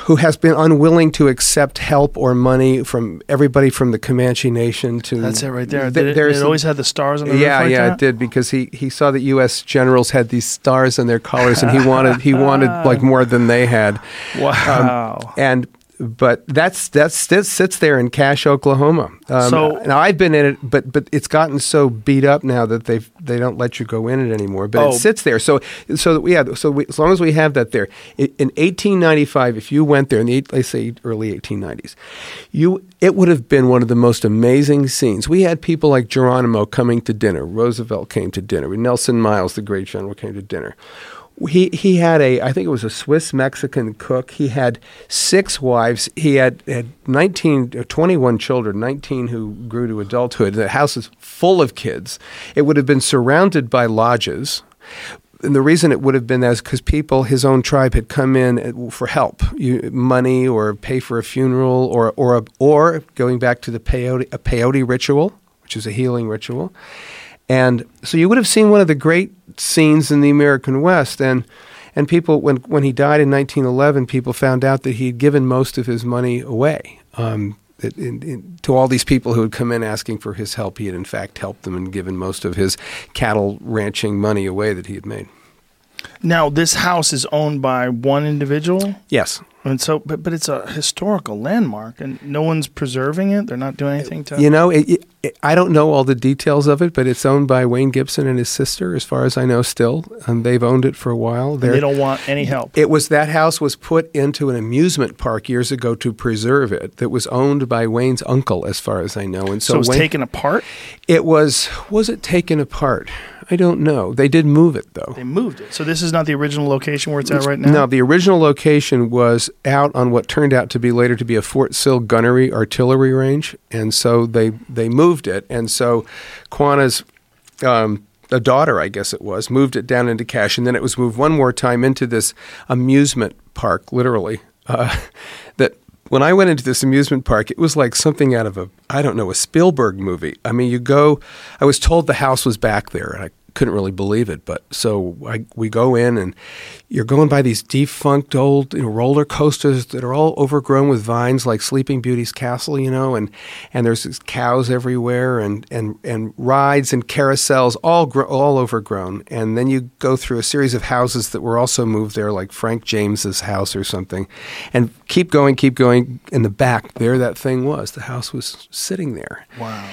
who has been unwilling to accept help or money from everybody from the Comanche Nation to. That's it right there. Th- it, there's it always had the stars on the yeah, like yeah, that? it did because he, he saw that U.S. generals had these stars on their collars, and he wanted he wanted like more than they had. Wow. Um, and but that's that's that sits there in Cache, Oklahoma. Um, So- now I've been in it, but but it's gotten so beat up now that they they don't let you go in it anymore. But Oh. it sits there. So so that we have so we, as long as we have that there in 1895, if you went there in the let's say early 1890s, you it would have been one of the most amazing scenes. We had people like Geronimo coming to dinner. Roosevelt came to dinner. Nelson Miles, the great general, came to dinner he he had a I think it was a Swiss Mexican cook. He had six wives. He had had 19 or 21 children, 19 who grew to adulthood. The house is full of kids. It would have been surrounded by lodges. And the reason it would have been that is because people, his own tribe, had come in uh, for help, you, money or pay for a funeral, or or a, or going back to the peyote, a peyote ritual, which is a healing ritual. And so you would have seen one of the great scenes in the American West. And, and people, when, when he died in 1911, people found out that he had given most of his money away. Um, in, to all these people who had come in asking for his help, he had in fact helped them and given most of his cattle ranching money away that he had made. Now, this house is owned by one individual, Yes. and so, but but it's a historical landmark, and no one's preserving it. They're not doing anything to. You know, it, it, it- I don't know all the details of it, but it's owned by Wayne Gibson and his sister, as far as I know, still. And they've owned it for a while. They're- they don't want any help. It was that house was put into an amusement park years ago to preserve it. That was owned by Wayne's uncle, as far as I know. And so, so was Wayne, taken apart. it was was it taken apart? I don't know. They did move it though. They moved it. So this is not the original location where it's at right now. No, the original location was out on what turned out to be later to be a Fort Sill gunnery artillery range, and so they they moved it, and so Quanah's um, a daughter, I guess it was, moved it down into Cache, and then it was moved one more time into this amusement park, literally. Uh, that when I went into this amusement park, it was like something out of a I don't know a Spielberg movie. I mean, you go. I was told the house was back there, and I couldn't really believe it. But so I, we go in, and you're going by these defunct old you know, roller coasters that are all overgrown with vines, like Sleeping Beauty's castle, you know, and and there's cows everywhere, and and and rides and carousels, all gro- all overgrown. And then you go through a series of houses that were also moved there, like Frank James's house or something, and keep going, keep going. In the back, there that thing was. The house was sitting there. Wow.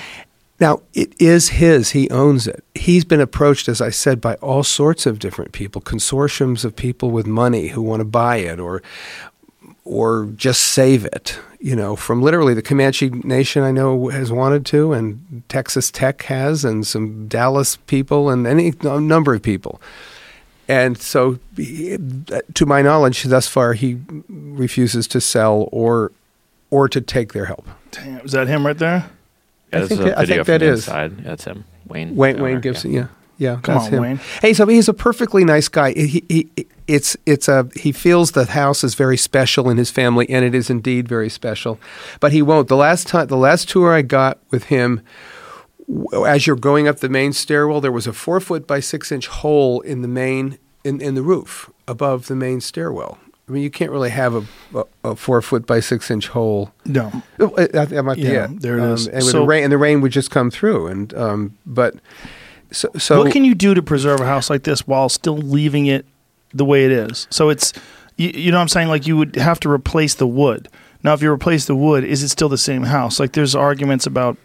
Now, it is his. He owns it. He's been approached, as I said, by all sorts of different people, consortiums of people with money who want to buy it or or just save it. You know, from literally the Comanche Nation I know has wanted to, and Texas Tech has, and some Dallas people, and any number of people. And so, to my knowledge, thus far, he refuses to sell or or to take their help. Damn, is that him right there? Yeah, I think is a that- I think from that the is. inside. Yeah, that's him. Wayne. Wayne the Wayne Gibson, yeah. yeah, Come that's on, him. Wayne. Hey, so he's a perfectly nice guy. He, he, it's it's a he feels the house is very special in his family, and it is indeed very special. But he won't. The last time, the last tour I got with him, as you're going up the main stairwell, there was a four foot by six inch hole in the main in, in the roof above the main stairwell. I mean, you can't really have a, a, a four foot by six inch hole No. Oh, uh, That, that might be Yeah, it. there it um, is. And So- the rain, and the rain would just come through, and um, but so so what can you do to preserve a house like this while still leaving it the way it is? So it's, you, you know what I'm saying? Like you would have to replace the wood. Now, if you replace the wood, is it still the same house? Like there's arguments about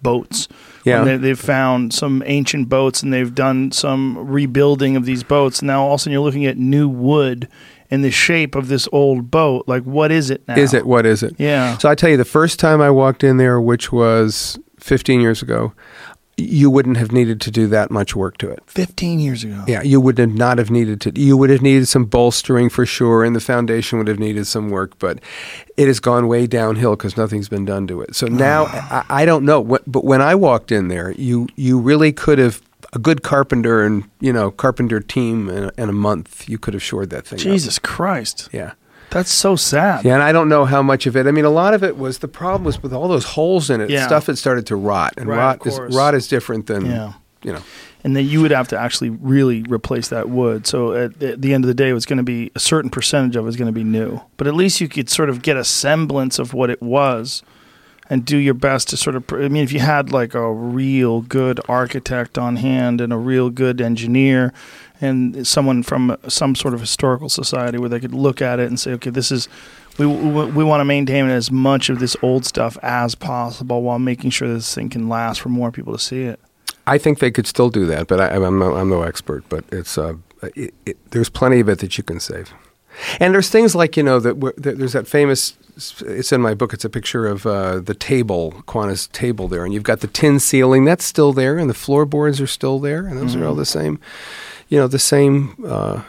boats. Yeah. When they, they've found some ancient boats and they've done some rebuilding of these boats. Now, all of a sudden, you're looking at new wood in the shape of this old boat. Like, what is it now? is it what is it? Yeah. So I tell you, the first time I walked in there, which was 15 years ago, you wouldn't have needed to do that much work to it. 15 years ago. Yeah, you would have not have needed to. You would have needed some bolstering for sure, and the foundation would have needed some work. But it has gone way downhill because nothing's been done to it. So ah. now I, I don't know. But when I walked in there, you you really could have a good carpenter and you know carpenter team in a, in a month. You could have shored that thing. up. Jesus Christ. Yeah. That's so sad. Yeah, and I don't know how much of it. I mean, a lot of it was the problem was with all those holes in it. Yeah. Stuff had started to rot, and Right, rot is rot is different than Yeah. you know. and then you would have to actually really replace that wood. So at, at the end of the day, it was going to be a certain percentage of it is going to be new. But at least you could sort of get a semblance of what it was, and do your best to sort of. I mean, if you had like a real good architect on hand and a real good engineer, and someone from some sort of historical society where they could look at it and say, okay, this is. We, we, we want to maintain as much of this old stuff as possible while making sure this thing can last for more people to see it. I think they could still do that, but I, I'm no, I'm no expert. But it's uh, it, it, there's plenty of it that you can save, and there's things like you know that there's that famous. It's in my book. It's a picture of uh, the table, Quanah's table there, and you've got the tin ceiling that's still there, and the floorboards are still there, and those are all the same, you know, the same uh,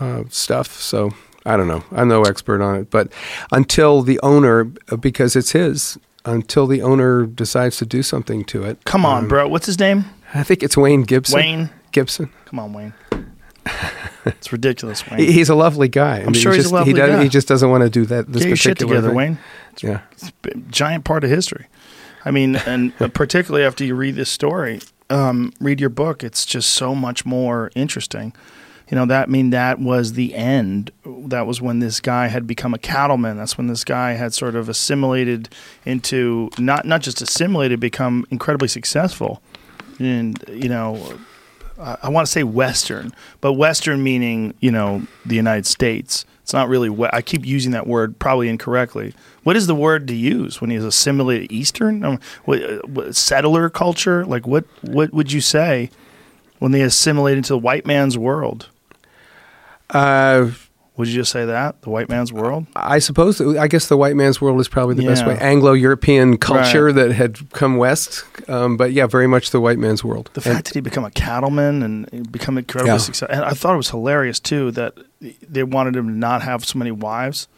uh, stuff. So I don't know. I'm no expert on it, but until the owner, uh, because it's his, until the owner decides to do something to it. Come on, um, bro. What's his name? I think it's Wayne Gibson. Wayne. Gibson. Come on, Wayne. it's ridiculous, Wayne. He's a lovely guy. I I'm sure he he's a just, lovely he guy. He just doesn't want to do that. This Get your shit together, thing. Wayne. Yeah. It's a giant part of history. I mean, and uh, particularly after you read this story, um, read your book, it's just so much more interesting. You know, that I mean that was the end. That was when this guy had become a cattleman. That's when this guy had sort of assimilated into not not just assimilated, become incredibly successful. And you know, I, want to say Western, but Western meaning you know the United States. It's not really. We- I keep using that word probably incorrectly. What is the word to use when he's assimilated Eastern? Um, what, uh, what, settler culture? Like what? What would you say when they assimilate into the white man's world? Uh, Would you just say that the white man's world? I suppose, I guess the white man's world is probably the best way. Anglo European culture that had come west. Um, but yeah, very much the white man's world. The And- fact that he become a cattleman and become incredibly Yeah. successful, and I thought it was hilarious too that they wanted him to not have so many wives.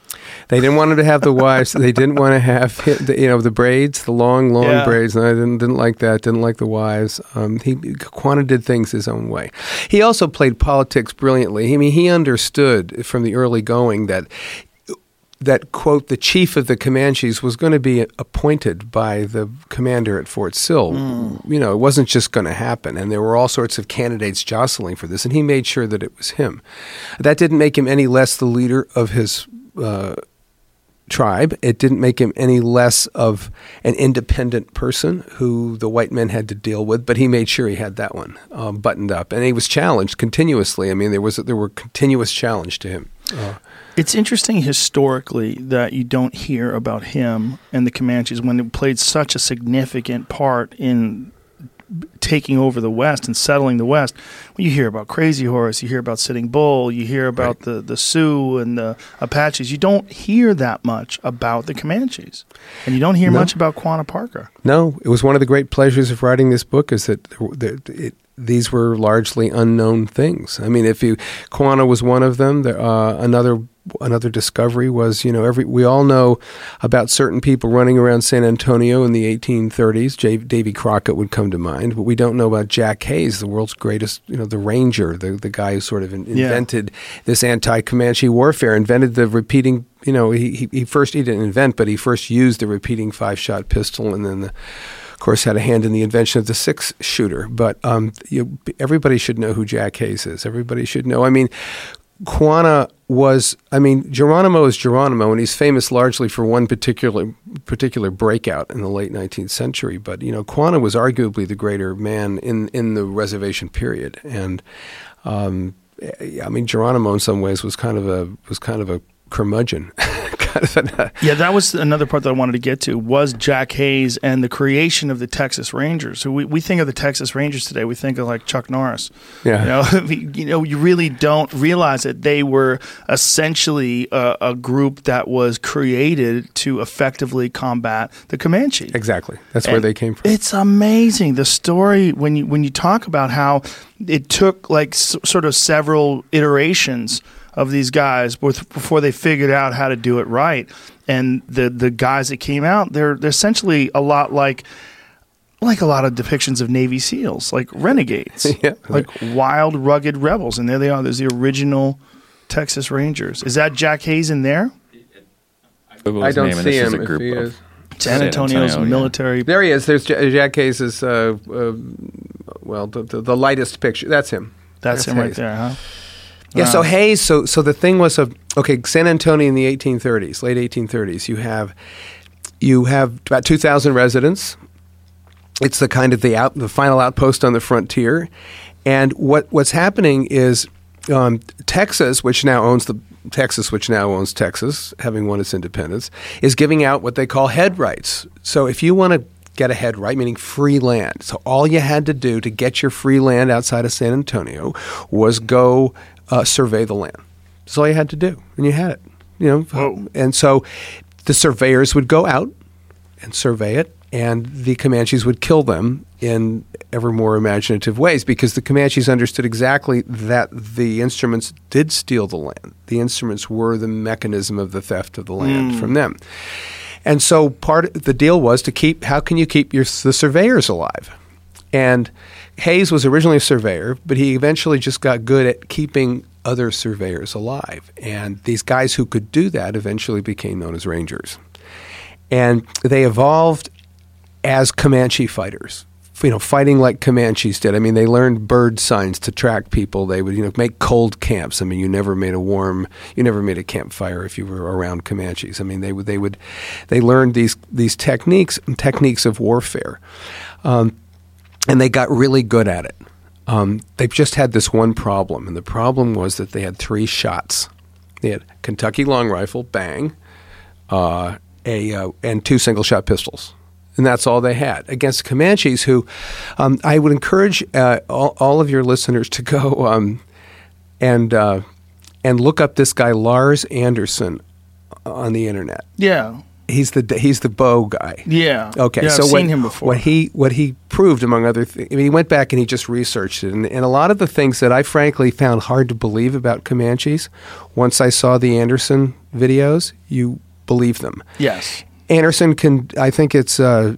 They didn't want him to have the wives. they didn't want to have the, you know the braids, the long, long Yeah. braids. And I didn't didn't like that. Didn't like the wives. Um, he Quanah did things his own way. He also played politics brilliantly. I mean, he understood from the early going that that quote the chief of the Comanches was going to be appointed by the commander at Fort Sill. You know, it wasn't just going to happen, and there were all sorts of candidates jostling for this, and he made sure that it was him. That didn't make him any less the leader of his. Uh, tribe. It didn't make him any less of an independent person who the white men had to deal with, but he made sure he had that one um, buttoned up, and he was challenged continuously. I mean, there was there were continuous challenge to him. Uh, It's interesting historically that you don't hear about him and the Comanches when it played such a significant part in taking over the West and settling the West. When you hear about Crazy Horse, you hear about Sitting Bull, you hear about Right. the, the Sioux and the Apaches. You don't hear that much about the Comanches. And you don't hear No. much about Quanah Parker. No, it was one of the great pleasures of writing this book is that, that it, these were largely unknown things. I mean, if you Quanah was one of them. There, uh, another another discovery was you know every we all know about certain people running around San Antonio in the 1830s. J, Davy Crockett would come to mind, but we don't know about Jack Hays, the world's greatest you know the ranger, the the guy who sort of in, Yeah. invented this anti-Comanche warfare, invented the repeating. You know, he, he he first he didn't invent, but he first used the repeating five-shot pistol, and then the of course, had a hand in the invention of the six shooter. But um, you, everybody should know who Jack Hays is. Everybody should know. I mean, Quanah was. I mean, Geronimo is Geronimo, and he's famous largely for one particular particular breakout in the late 19th century. But you know, Quanah was arguably the greater man in in the reservation period, and um, I mean, Geronimo in some ways was kind of a was kind of a curmudgeon. kind of an, Yeah, that was another part that I wanted to get to was Jack Hays and the creation of the Texas Rangers. So we, we think of the Texas Rangers today, we think of like Chuck Norris. Yeah. You know, you know, you really don't realize that they were essentially a, a group that was created to effectively combat the Comanche. exactly. That's where they came from. It's amazing the story when you when you talk about how it took like s- sort of several iterations of these guys before they figured out how to do it right. And the the guys that came out, they're they're essentially a lot like like a lot of depictions of Navy SEALs, like renegades, Yeah. like wild, rugged rebels. And there they are. There's the original Texas Rangers. Is that Jack Hays in there? Google I his don't name, and see him a if group he of is. San San Antonio's Antonio, yeah. military. There he is. There's J- Jack Hays' uh, uh, well, the, the, the lightest picture. That's him. That's, That's him right there, huh? Yeah. So. Hays. So so the thing was of okay, San Antonio in the 1830s, late 1830s. You have you have about 2,000 residents. It's the kind of the out the final outpost on the frontier, and what what's happening is um, Texas, which now owns the Texas, which now owns Texas, having won its independence, is giving out what they call head rights. So if you want to get a head right, meaning free land, so all you had to do to get your free land outside of San Antonio was go uh, survey the land. That's all you had to do, and you had it. You know, Whoa. and so the surveyors would go out and survey it, and the Comanches would kill them in ever more imaginative ways because the Comanches understood exactly that the instruments did steal the land. The instruments were the mechanism of the theft of the land from them. And so part the deal was to keep how can you keep your the surveyors alive? And Hays was originally a surveyor, but he eventually just got good at keeping other surveyors alive. And these guys who could do that eventually became known as rangers and they evolved as Comanche fighters. You know, fighting like Comanches did. I mean, they learned bird signs to track people. They would, you know, make cold camps. I mean, you never made a warm, you never made a campfire if you were around Comanches. I mean, they would, they would, they learned these these techniques, techniques of warfare, um, and they got really good at it. Um, they've just had this one problem, and the problem was that they had three shots. They had Kentucky long rifle, bang, uh, a uh, and two single shot pistols, and that's all they had against Comanches. Who um, I would encourage uh, all, all of your listeners to go um, and uh, and look up this guy Lars Andersen on the internet. Yeah. He's the he's the bow guy. Yeah. Okay, Yeah, so I've what, seen him before. what he what he proved, among other things, I mean, he went back and he just researched it, and, and a lot of the things that I frankly found hard to believe about Comanches, once I saw the Andersen videos, you believe them. yes. Andersen can, I think it's uh,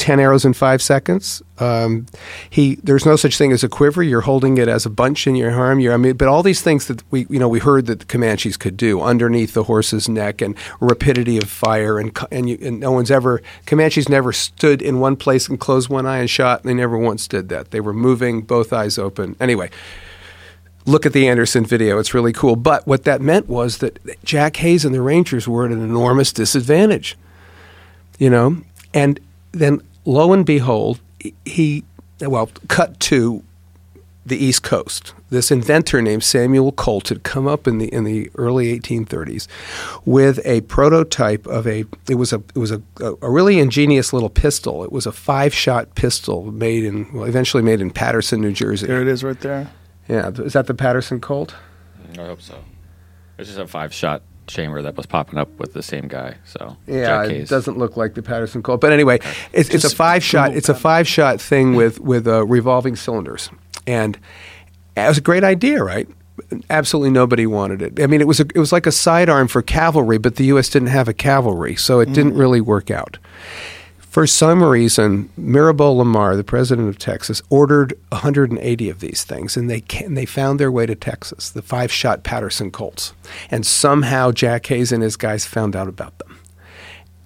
ten arrows in five seconds. Um, he there's no such thing as a quiver. You're holding it as a bunch in your arm. You're, I mean, but all these things that we you know we heard that the Comanches could do underneath the horse's neck and rapidity of fire and and, you, and no one's ever Comanches never stood in one place and closed one eye and shot. They never once did that. They were moving, both eyes open. Anyway look at the Andersen video. It's really cool. But what that meant was that Jack Hays and the Rangers were at an enormous disadvantage, you know? And then lo and behold, he, well, cut to the East Coast. This inventor named Samuel Colt had come up in the in the early 1830s with a prototype of a it was a it was a, a really ingenious little pistol. It was a five shot pistol made in well eventually made in Paterson, New Jersey. There it is, right there. Yeah, is that the Paterson Colt? I hope so. It's just a five shot chamber that was popping up with the same guy. So Yeah, it doesn't look like the Paterson Colt, but anyway, it's, it's a five shot. Google It's a five shot thing with with uh, revolving cylinders, and it was a great idea, right? Absolutely nobody wanted it. I mean, it was a, it was like a sidearm for cavalry, but the U.S. didn't have a cavalry, so it didn't really work out. For some reason, Mirabeau Lamar, the president of Texas, ordered 180 of these things, and they they found their way to Texas, the five-shot Paterson Colts, and somehow Jack Hays and his guys found out about them,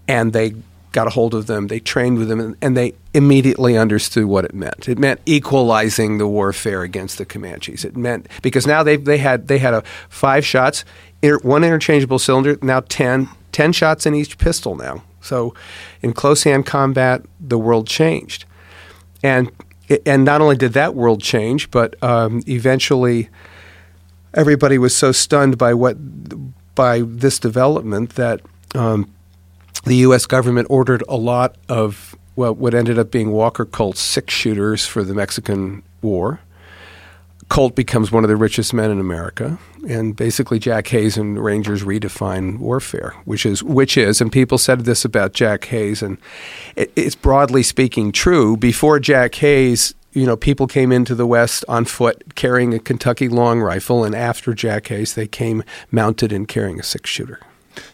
and they got a hold of them. They trained with them, and, and they immediately understood what it meant. It meant equalizing the warfare against the Comanches. It meant because now they they had they had a five shots, inter, one interchangeable cylinder, now 10, 10 shots in each pistol now. So, in close hand combat, the world changed, and and not only did that world change, but um, eventually everybody was so stunned by what by this development that um, the U.S. government ordered a lot of well, what ended up being Walker Colt six shooters for the Mexican War. Colt becomes one of the richest men in America, and basically Jack Hays and Rangers redefine warfare, which is which is, and people said this about Jack Hays, and it, it's broadly speaking true. Before Jack Hays, you know, people came into the West on foot carrying a Kentucky long rifle, and after Jack Hays, they came mounted and carrying a six shooter.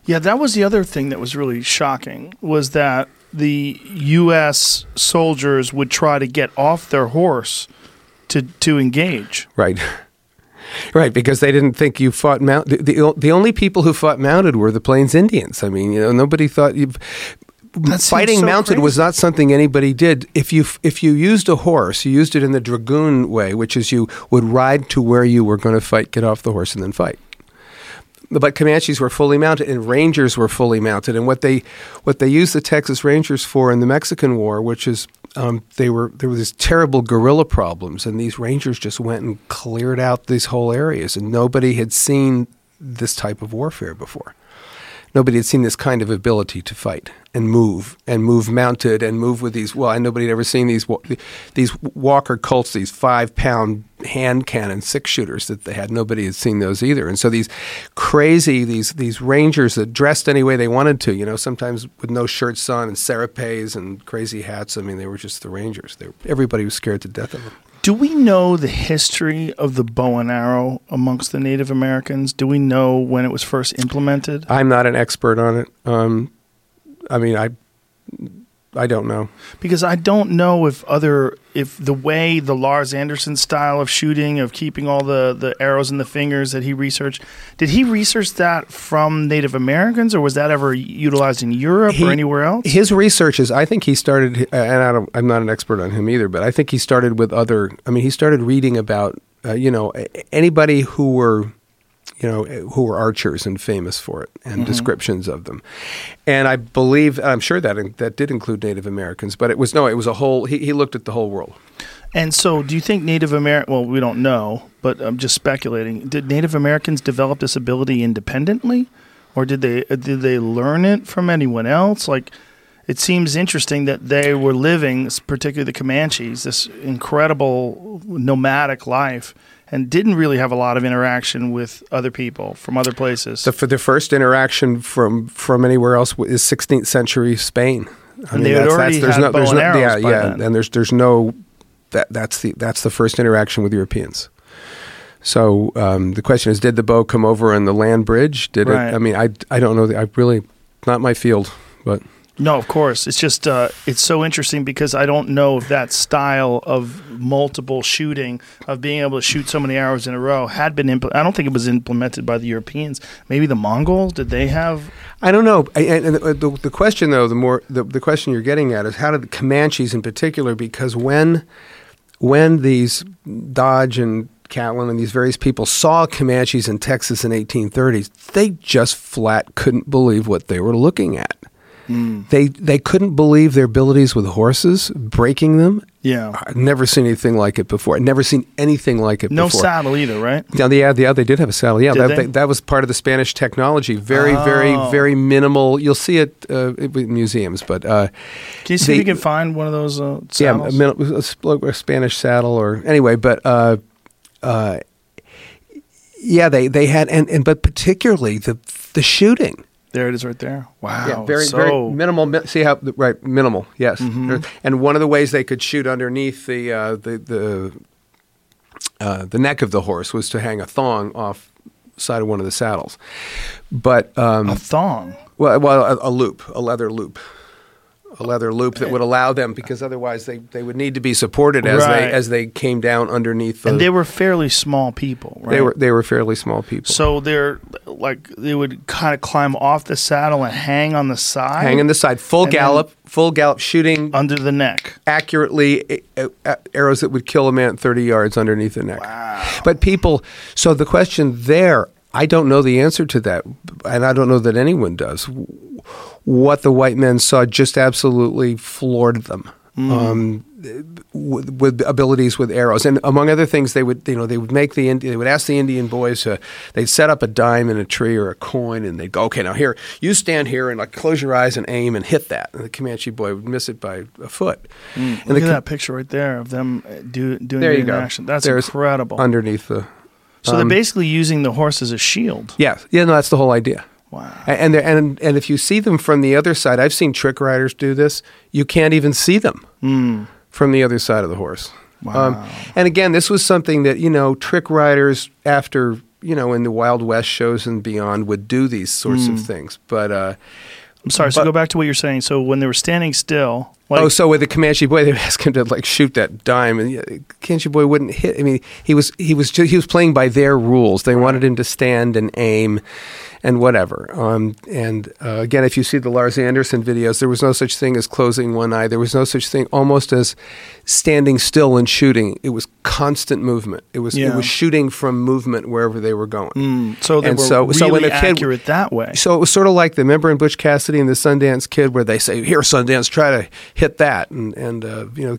Yeah, that was the other thing that was really shocking was that the U.S. soldiers would try to get off their horse to to engage. Right. Right, because they didn't think you fought mount. The, the, the only people who fought mounted were the Plains Indians. I mean, you know, nobody thought you. Fighting so mounted was not something anybody did. If you if you used a horse, you used it in the dragoon way, which is you would ride to where you were going to fight, get off the horse, and then fight. But Comanches were fully mounted, and Rangers were fully mounted. And what they what they used the Texas Rangers for in the Mexican War, which is um, they were there were these terrible guerrilla problems, and these Rangers just went and cleared out these whole areas, and nobody had seen this type of warfare before. Nobody had seen this kind of ability to fight and move and move mounted and move with these. Well, nobody had ever seen these these Walker Colts, these five pound hand cannon six shooters that they had. Nobody had seen those either. And so these crazy these these Rangers that dressed any way they wanted to. You know, sometimes with no shirts on and serapes and crazy hats. I mean, they were just the Rangers. They were, everybody was scared to death of them. Do we know the history of the bow and arrow amongst the Native Americans? Do we know when it was first implemented? I'm not an expert on it. Um, I mean, I I don't know. Because I don't know if other if the way the Lars Andersen style of shooting of keeping all the the arrows in the fingers that he researched did he research that from Native Americans or was that ever utilized in Europe He- or anywhere else? His research is, I think he started, and I don't, I'm not an expert on him either, but I think he started with other. I mean, he started reading about, uh, you know, anybody who were, you know, who were archers and famous for it, and mm-hmm. descriptions of them. And I believe, I'm sure that that did include Native Americans, but it was no, it was a whole. He, he looked at the whole world. And so, do you think Native American? Well, we don't know, but I'm just speculating. Did Native Americans develop this ability independently, or did they did they learn it from anyone else? Like, it seems interesting that they were living, particularly the Comanches, this incredible nomadic life, and didn't really have a lot of interaction with other people from other places. The, for the first interaction from from anywhere else is 16th century Spain. I And they had already there's had no, bow there's and no, yeah, arrows yeah, then. and there's there's no that that's the that's the first interaction with Europeans. So um, the question is, did the bow come over on the land bridge? Did Right. it? I mean, I, I don't know. I really not my field, but No, of course. It's just uh, it's so interesting because I don't know if that style of multiple shooting of being able to shoot so many arrows in a row had been. Impl- I don't think it was implemented by the Europeans. Maybe the Mongols. Did they have? I don't know. I- And the, the, the question, though, the more the, the question you're getting at is how did the Comanches in particular? Because when when these Dodge and Catlin and these various people saw Comanches in Texas in 1830s, they just flat couldn't believe what they were looking at. They they couldn't believe their abilities with horses, breaking them. Yeah. I've never seen anything like it before. I'd never seen anything like it No before. saddle either, right? Yeah, yeah, yeah, they did have a saddle. Yeah, that, they? that was part of the Spanish technology. Very, very, Oh. very minimal. You'll see it uh, in museums, but uh, Can you see if you can find one of those uh, yeah, a, a a Spanish saddle or anyway. But uh, uh, yeah, they they had and, and but particularly the the shooting. There it is, right there. Wow. Yeah, very so, very minimal. mi- See how right minimal. Yes, Mhm. and one of the ways they could shoot underneath the uh, the the uh, the neck of the horse was to hang a thong off side of one of the saddles. But um, a thong. well, well, a, a loop, a leather loop, a leather loop that would allow them because otherwise they, they would need to be supported as Right. they as they came down underneath. The, and they were fairly small people, right? they were they were fairly small people. So they're like they would kind of climb off the saddle and hang on the side, Hang on the side, full gallop, full gallop, shooting under the neck. accurately arrows that would kill a man at 30 yards underneath the neck. Wow. But people, so the question there, I don't know the answer to that, and I don't know that anyone does. What the white men saw just absolutely floored them. Um, with, with abilities with arrows, and among other things, they would you know they would make the Indi- they would ask the Indian boys to they'd set up a dime in a tree or a coin, and they'd go, okay, now here you stand here and like close your eyes and aim and hit that, and the Comanche boy would miss it by a foot. And Look the at that picture right there of them uh, do, doing There it you in go. action. That's There's incredible. underneath the. so they're um, basically using the horse as a shield. Yeah, yeah, no, that's the whole idea. Wow. And they're- and and if you see them from the other side, I've seen trick riders do this. You can't even see them Mm. from the other side of the horse. Um, Wow. and again, this was something that you know trick riders after you know in the Wild West shows and beyond would do these sorts of things. But uh, I'm sorry. So go back to what you're saying. So when they were standing still, like, oh, so with the Comanche boy, they would ask him to like shoot that dime, and Comanche boy wouldn't hit. I mean, he was he was ju- he was playing by their rules. They wanted him to stand and aim, and whatever. Um, and uh, again, if you see the Lars Andersen videos, there was no such thing as closing one eye. There was no such thing almost as standing still and shooting. It was constant movement. It was Yeah. it was shooting from movement wherever they were going. mm, so they and were so- really so when kid- accurate that way. So it was sort of like the member in Butch Cassidy and the Sundance Kid, where they say, "Here, Sundance, try to hit that," and and uh, you know,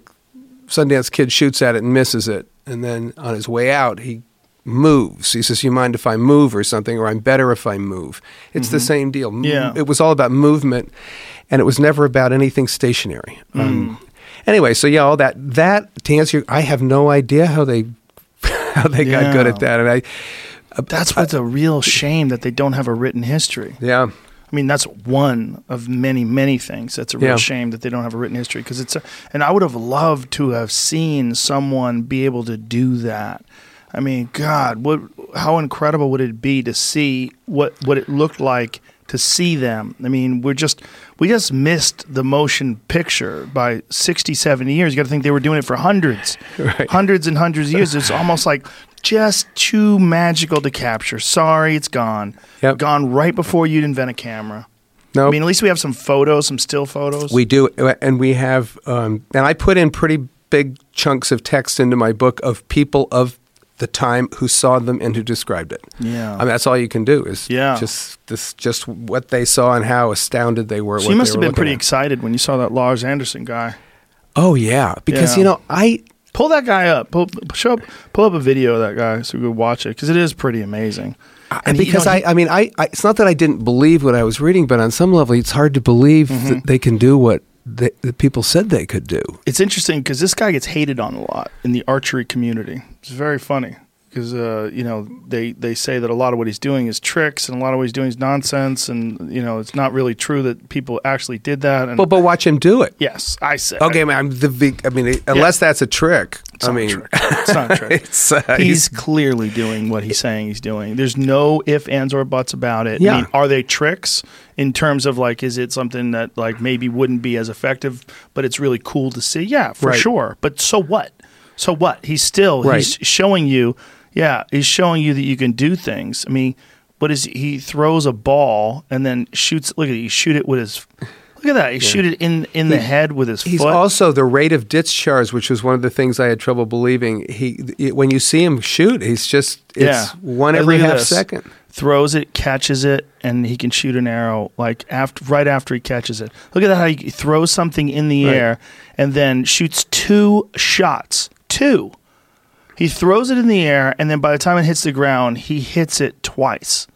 Sundance Kid shoots at it and misses it, and then on his way out, he moves. He says, "You mind if I move or something, or I'm better if I move." It's the same deal. Yeah. it was all about movement, and it was never about anything stationary. Um, anyway, so yeah, all that that to answer, your, I have no idea how they how they got good at that, and I. That's what's a real shame that they don't have a written history. Yeah, I mean, that's one of many, many things. That's a real Yeah. shame that they don't have a written history because it's. A, and I would have loved to have seen someone be able to do that. I mean, God, what? How incredible would it be to see what what it looked like to see them? I mean, we're just we just missed the motion picture by 60, 70 years. You got to think they were doing it for hundreds, Right. hundreds and hundreds of years. It's almost like just too magical to capture. Sorry, it's gone. Yep. Gone right before you'd invent a camera. no, I mean, at least we have some photos, some still photos. We do, and we have, um, and I put in pretty big chunks of text into my book of people of the time who saw them and who described it. yeah. I mean, that's all you can do is Yeah. just this, just what they saw and how astounded they were. so you must have been pretty at. excited when you saw that Lars Andersen guy. Oh yeah, because Yeah. you know I Pull that guy up. Pull, show up. Pull up a video of that guy so we could watch it because it is pretty amazing. And you because know, I, I mean, I, I, it's not that I didn't believe what I was reading, but on some level, it's hard to believe Mm-hmm. that they can do what they, the people said they could do. it's interesting because this guy gets hated on a lot in the archery community. It's very funny. Because uh, you know they they say that a lot of what he's doing is tricks and a lot of what he's doing is nonsense and you know it's not really true that people actually did that. And But but watch him do it. yes, I say Okay, man. I'm the I mean, unless that's a trick. It's I not a mean, trick. it's not a trick. it's, uh, he's clearly doing what he's saying he's doing. There's no if, ands, or buts about it. I Yeah. mean, are they tricks in terms of like, is it something that like maybe wouldn't be as effective, but it's really cool to see? Yeah, for Right. sure. But so what? So what? He's still Right. he's showing you. Yeah, he's showing you that you can do things. I mean, what is he throws a ball and then shoots? Look at it. He shoot it with his. Look at that. He shoot it in in the head with his He's foot. also the rate of discharge, which was one of the things I had trouble believing. He, when you see him shoot, he's just it's Yeah. one every half this. second. throws it, catches it, and he can shoot an arrow like after right after he catches it. Look at that how he throws something in the Right. air and then shoots two shots. Two. He throws it in the air and then by the time it hits the ground, he hits it twice.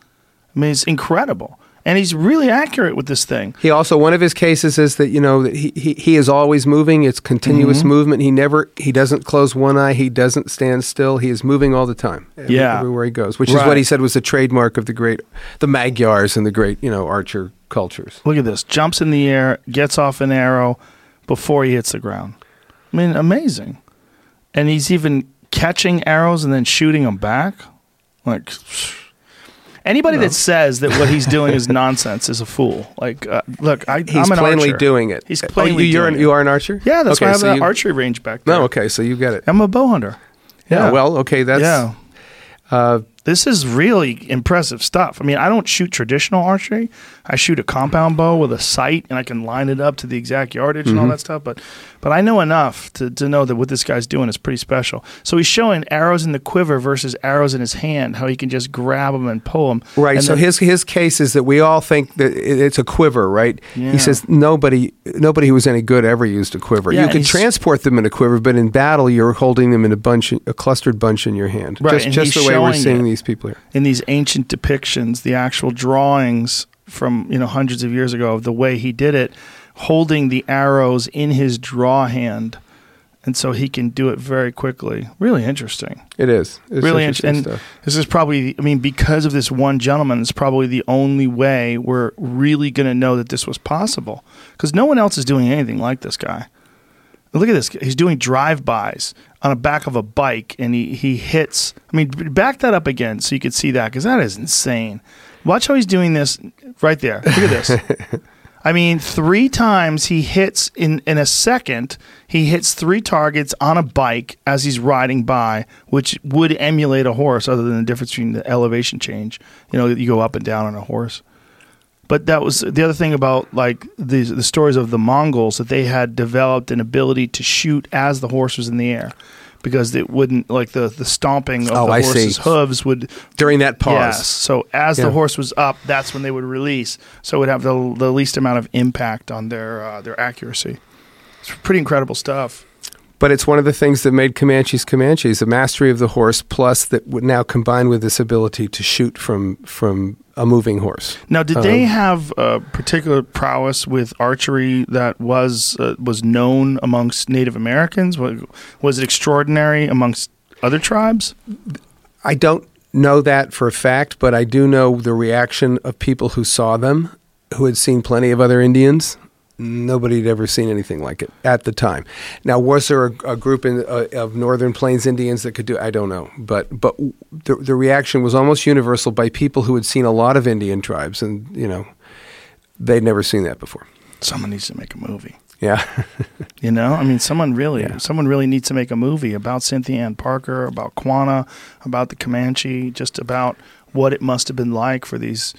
I mean, it's incredible. And he's really accurate with this thing. He also one of his cases is that you know that he, he, he is always moving. It's continuous Mm-hmm. movement. He never he doesn't close one eye. He doesn't stand still. He is moving all the time. every- Yeah. everywhere he goes, which is what he said was the trademark of the great the Magyars and the great you know archer cultures. Look at this. Jumps in the air, gets off an arrow before he hits the ground. I mean, amazing. And he's even catching arrows and then shooting them back. Like anybody that says that what he's doing is nonsense is a fool. Like, uh, look, I, He's I'm an plainly archer. doing it. He's Oh, plainly you, you're doing an, you are an archer. Yeah, that's okay, why I have so you- archery range back there. No, okay, so you get it. I'm a bow hunter. Yeah. Well, okay, that's yeah. Uh, This is really impressive stuff. I mean, I don't shoot traditional archery. I shoot a compound bow with a sight, and I can line it up to the exact yardage and all mm-hmm. that stuff. But, but I know enough to, to know that what this guy's doing is pretty special. So he's showing arrows in the quiver versus arrows in his hand. How he can just grab them and pull them. Right. So then- his his case is that we all think that it's a quiver, right? Yeah. He says nobody nobody who was any good ever used a quiver. Yeah, you can transport them in a quiver, but in battle you're holding them in a bunch, a clustered bunch in your hand. Right, Just just the way we're seeing it. these people here. in these ancient depictions, the actual drawings from you know hundreds of years ago of the way he did it, holding the arrows in his draw hand, and so he can do it very quickly. Really interesting. It is. It's really interesting interesting. This is probably, I mean, because of this one gentleman, it's probably the only way we're really going to know that this was possible. Because no one else is doing anything like this guy. Look at this. He's doing drive-bys on the back of a bike, and he, he hits. I mean, back that up again so you could see that, because that is insane. Watch how he's doing this right there. Look at this. I mean, three times he hits in in a second. He hits three targets on a bike as he's riding by, which would emulate a horse, other than the difference between the elevation change. You know, you go up and down on a horse. But that was the other thing about like the the stories of the Mongols that they had developed an ability to shoot as the horse was in the air, because it wouldn't like the the stomping of Oh, the I see. horse's hooves would During that pause. Yes. So as Yeah. the horse was up, that's when they would release. So it would have the, the least amount of impact on their uh, their accuracy. It's pretty incredible stuff. But it's one of the things that made Comanches Comanches, the mastery of the horse, plus that would now combine with this ability to shoot from from a moving horse. Now, did they Um, have a particular prowess with archery that was uh, was known amongst Native Americans? Was it extraordinary amongst other tribes? I don't know that for a fact, but I do know the reaction of people who saw them, who had seen plenty of other Indians. Nobody had ever seen anything like it at the time. Now, was there a, a group in, uh, of Northern Plains Indians that could do? I don't know, but but the, the reaction was almost universal by people who had seen a lot of Indian tribes, and you know, they'd never seen that before. Someone needs to make a movie. Yeah, You know, I mean, someone really, Yeah. someone really needs to make a movie about Cynthia Ann Parker, about Quanah, about the Comanche, just about what it must have been like for these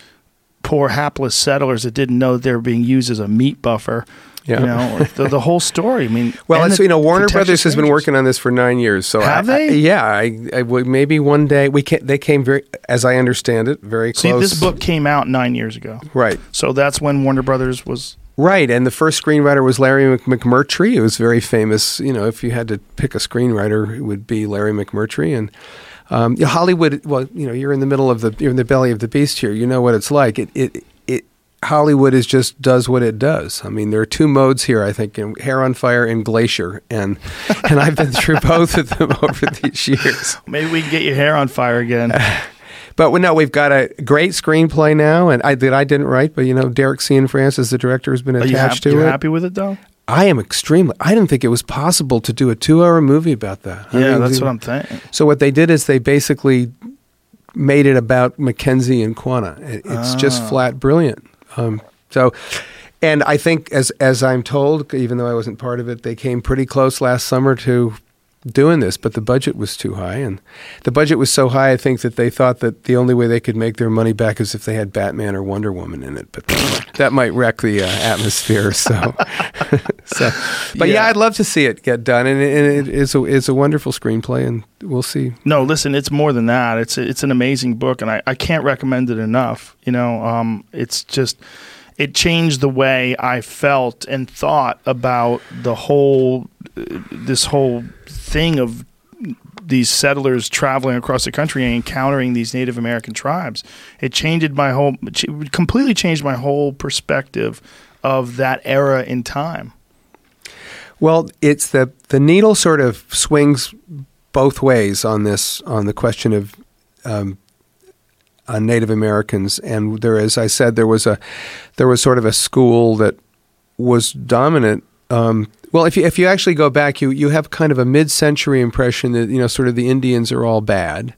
poor hapless settlers that didn't know they were being used as a meat buffer. Yeah. You know, the, the whole story. I mean, Well, and so you know, Warner Brothers has been working on this for nine years. So Have I- I- they? yeah, I, I maybe one day we can They came very, as I understand it, very close. See, this book came out nine years ago, right, so that's when Warner Brothers was. right, and the first screenwriter was Larry McMurtry. It was very famous. You know, if you had to pick a screenwriter, it would be Larry McMurtry. And um, yeah, Hollywood. Well, you know, you're in the middle of the, you're in the belly of the beast here. You know what it's like. It, it, it. Hollywood is just does what it does. I mean, there are two modes here. I think in Hair on Fire and Glacier, and and I've been through both of them over these years. Maybe we can get your hair on fire again. But no, we've got a great screenplay now, and I that I didn't write, but you know, Derek Cianfrance, the director, has been Are you, attached hap- to you it. happy with it though? I am extremely. I didn't think it was possible to do a two-hour movie about that. I Yeah, mean, that's what I'm thinking. So what they did is they basically made it about Mackenzie and Quanah. It- It's just Ah. flat brilliant. Um, so, and I think as as I'm told, even though I wasn't part of it, they came pretty close last summer to doing this, but the budget was too high, and the budget was so high. I think that they thought that the only way they could make their money back is if they had Batman or Wonder Woman in it, but that might, that might wreck the uh, atmosphere. So, so, but yeah. Yeah. I'd love to see it get done, and and it is a, it's a wonderful screenplay, and we'll see No, listen, it's more than that. It's it's an amazing book, and I, I can't recommend it enough. You know, um, it's just it changed the way I felt and thought about the whole uh, this whole thing of these settlers traveling across the country and encountering these Native American tribes. It changed my whole, completely changed my whole perspective of that era in time. Well, it's the the needle sort of swings both ways on this on the question of um, on Native Americans, and there, as I said, there was a there was sort of a school that was dominant. Um, well, if you if you actually go back, you you have kind of a mid-century impression that you know sort of the Indians are all bad,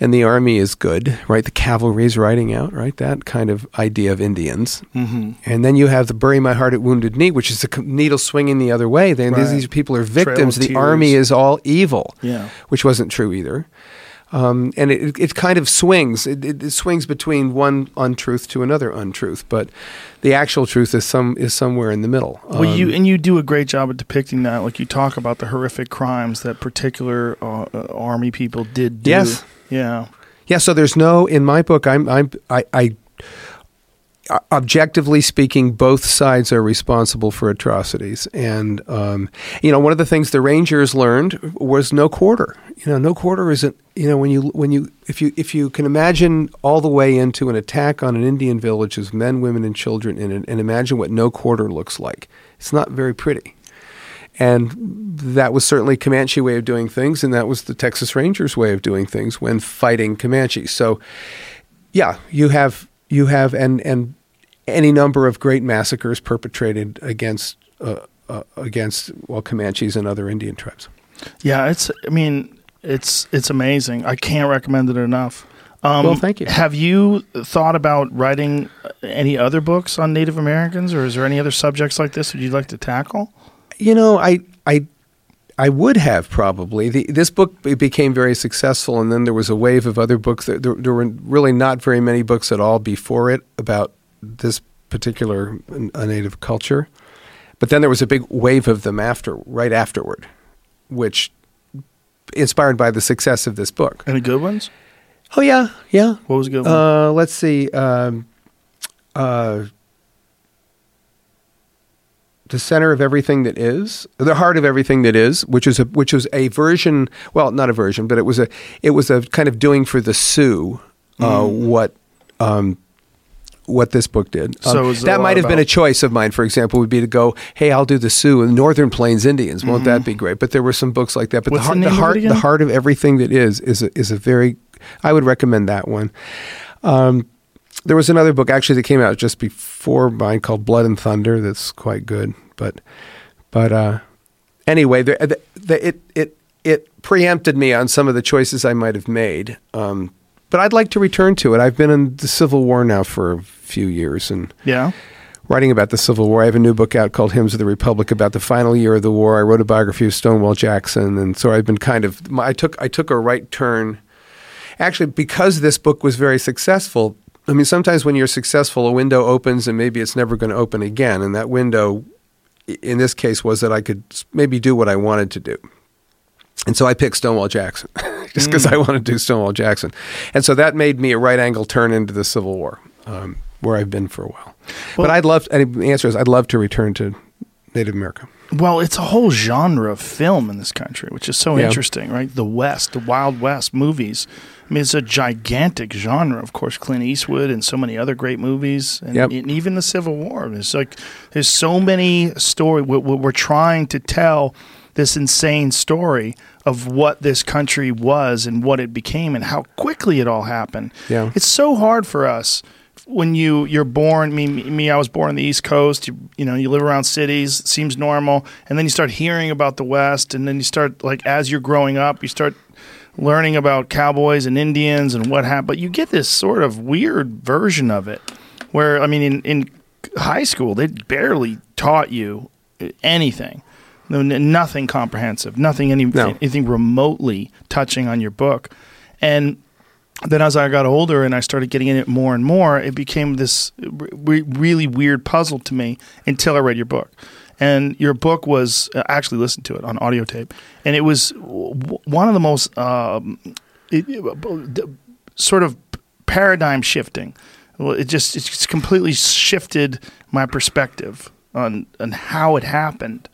and the army is good, right? The cavalry is riding out, right? That kind of idea of Indians. Mm-hmm. And then you have the bury my heart at wounded knee, which is the needle swinging the other way. Then these, Right. these people are victims. The army is all evil, Yeah. which wasn't true either. Um, and it, it kind of swings. It, it, it swings between one untruth to another untruth, but the actual truth is some is somewhere in the middle. Well, you Um, and you do a great job at depicting that. Like you talk about the horrific crimes that particular uh, uh, army people did do. Yes. Yeah. Yeah, so there's no in my book. I'm I'm I, I objectively speaking, both sides are responsible for atrocities, and um, you know one of the things the Rangers learned was no quarter. You know, no quarter isn't. You know, when you when you if you if you can imagine all the way into an attack on an Indian village with men, women, and children in it, and imagine what no quarter looks like. It's not very pretty. And that was certainly Comanche way of doing things, and that was the Texas Rangers way of doing things when fighting Comanche. So, yeah, you have you have and and any number of great massacres perpetrated against uh, uh, against well Comanches and other Indian tribes. Yeah, it's. I mean, it's it's amazing. I can't recommend it enough. Um, Well, thank you. Have you thought about writing any other books on Native Americans, or is there any other subjects like this that you'd like to tackle? You know, I I I would have probably. The, this book became very successful, and then there was a wave of other books. There, there, there were really not very many books at all before it about this particular uh, native culture. But then there was a big wave of them after, right afterward, which inspired by the success of this book. Any good ones? Oh yeah, yeah. What was a good one? Uh, let's see. Um, uh, the center of everything that is, the heart of everything that is, which is a which was a version. Well, not a version, but it was a it was a kind of doing for the Sioux uh, Mm. what. Um, what this book did. Um, so that lot might have been a choice of mine, for example, would be to go, hey, I'll do the Sioux and Northern Plains Indians. Won't that be great? But there were some books like that. But Mm-hmm. What's the the heart, of it heart, the heart of everything that is is a, is a very. I would recommend that one. Um, there was another book actually that came out just before mine called Blood and Thunder. That's quite good. But but uh, anyway, the, the, the, it it it preempted me on some of the choices I might have made. Um, but I'd like to return to it. I've been in the Civil War now for a few years and yeah. writing about the Civil War. I have a new book out called Hymns of the Republic about the final year of the war. I wrote a biography of Stonewall Jackson, and so I've been kind of I took I took a right turn. Actually, because this book was very successful. I mean, sometimes when you're successful, a window opens and maybe it's never going to open again. And that window, in this case, was that I could maybe do what I wanted to do. And so I picked Stonewall Jackson just because I wanted to do Stonewall Jackson. And so that made me a right angle turn into the Civil War, um, where I've been for a while. but I'd love, and the answer is I'd love to return to Native America. Well, it's a whole genre of film in this country, which is so Yeah. interesting, right? The West, the Wild West movies. I mean, it's a gigantic genre. Of course, Clint Eastwood and so many other great movies, and, Yep. and even the Civil War. It's like there's so many story. We're, we're trying to tell this insane story of what this country was and what it became and how quickly it all happened. Yeah. It's so hard for us when you you're born. Me, me, I was born on the East Coast. You, you know, you live around cities. Seems normal, and then you start hearing about the West, and then you start like as you're growing up, you start learning about cowboys and Indians and what happened. But you get this sort of weird version of it, where I mean, in in high school, they barely taught you anything. No, n- nothing comprehensive, nothing any, No. anything remotely touching on your book. And then as I got older and I started getting in it more and more, it became this re- really weird puzzle to me until I read your book. And your book was I actually listened to it on audio tape, and it was w- one of the most um, it, it- sort of paradigm shifting. Well, It just it just completely shifted my perspective on on how it happened.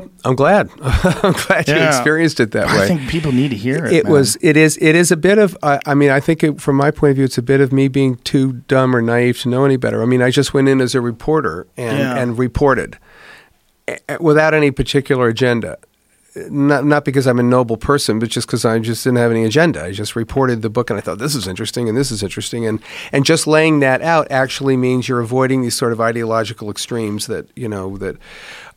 Well, I'm glad. I'm glad you experienced it that way. I think people need to hear it. it man. was it is it is a bit of I I mean I think it, from my point of view it's a bit of me being too dumb or naive to know any better. I mean I just went in as a reporter and Yeah. and reported eh, eh, without any particular agenda. Not not because I'm a noble person, but just because I just didn't have any agenda. I just reported the book and I thought this is interesting and this is interesting and and just laying that out actually means you're avoiding these sort of ideological extremes that you know that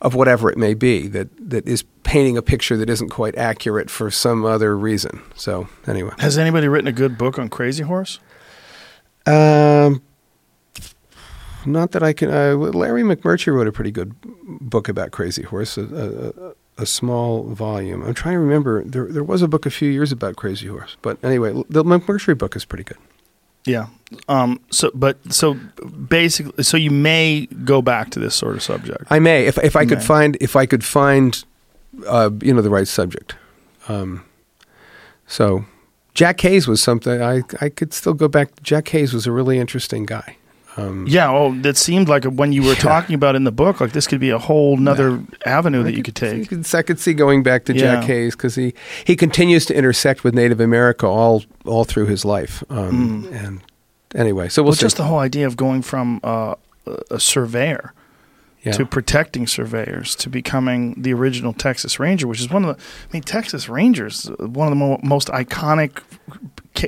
of whatever it may be that that is painting a picture that isn't quite accurate for some other reason. So anyway, Has anybody written a good book on Crazy Horse? um, not that I can. Uh, Larry McMurtry wrote a pretty good book about Crazy Horse, a, a, small volume. I'm trying to remember. There there was a book a few years about Crazy Horse, but anyway, the McMurtry book is pretty good. Yeah. Um. So, but so basically, so you may go back to this sort of subject. I may, if if I could May. find if I could find, uh, you know, the right subject. Um, so, Jack Hays was something I I could still go back. Jack Hays was a really interesting guy. Um, yeah. Oh, that seemed like when you were Yeah. talking about in the book, like this could be a whole nother avenue that I you could take. I could see going back to Jack Yeah. Hays because he, he continues to intersect with Native America all all through his life. Um, And anyway, so we'll Well, just the whole idea of going from uh, a- surveyor yeah. to protecting surveyors to becoming the original Texas Ranger, which is one of the. I mean, Texas Rangers, uh, one of the mo- most iconic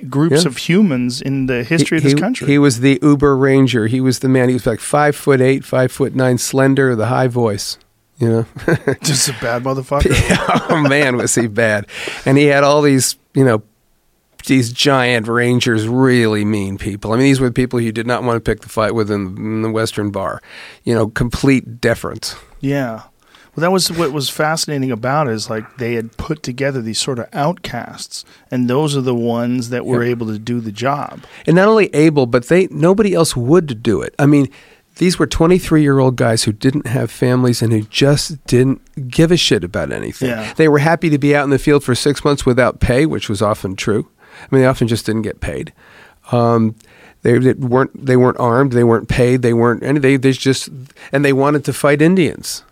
groups Yeah. of humans in the history of this he- country. He was the Uber Ranger. He was the man. He was like five foot eight, five foot nine, slender, the high voice. You know, just a bad motherfucker. oh man, was he bad? And he had all these, you know, these giant rangers, really mean people. I mean, these were the people you did not want to pick the fight with in, in the Western Bar. You know, complete deference. Yeah. Well, that was what was fascinating about it is like they had put together these sort of outcasts, and those are the ones that were Yeah. able to do the job. and not only able, but they nobody else would do it. I mean, these were 23 year old guys who didn't have families and who just didn't give a shit about anything. Yeah. They were happy to be out in the field for six months without pay, which was often true. I mean, they often just didn't get paid. Um, they, they weren't they weren't armed. They weren't paid. They weren't any. They, they just and they wanted to fight Indians.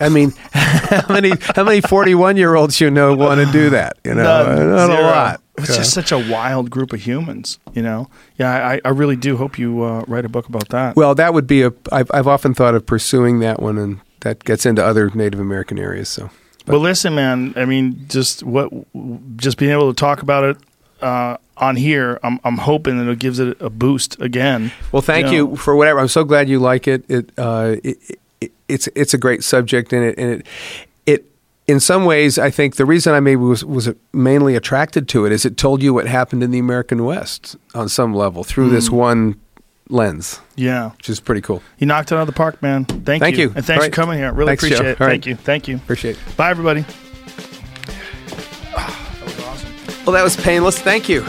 I mean, how many how many 41 year olds you know want to do that? You know, None. not a lot. It's just such a wild group of humans, you know. Yeah, I, I really do hope you uh, write a book about that. Well, that would be a. I've, I've often thought of pursuing that one, and that gets into other Native American areas. So, Well, listen, man. I mean, just what, just being able to talk about it uh, on here, I'm, I'm hoping that it gives it a boost again. well, thank Yeah. you for whatever. I'm so glad you like it. It, uh, it, it it's it's a great subject, and it and it it in some ways, I think the reason I maybe was was mainly attracted to it is it told you what happened in the American West on some level through this Hmm. one lens, Yeah, which is pretty cool. you knocked it out of the park, man. Thank, Thank you, you. and thanks All for coming here. Really Thanks, appreciate Joe. it. All right. Thank you. Thank you. Appreciate. it. Bye, everybody. Well, that was painless. Thank you.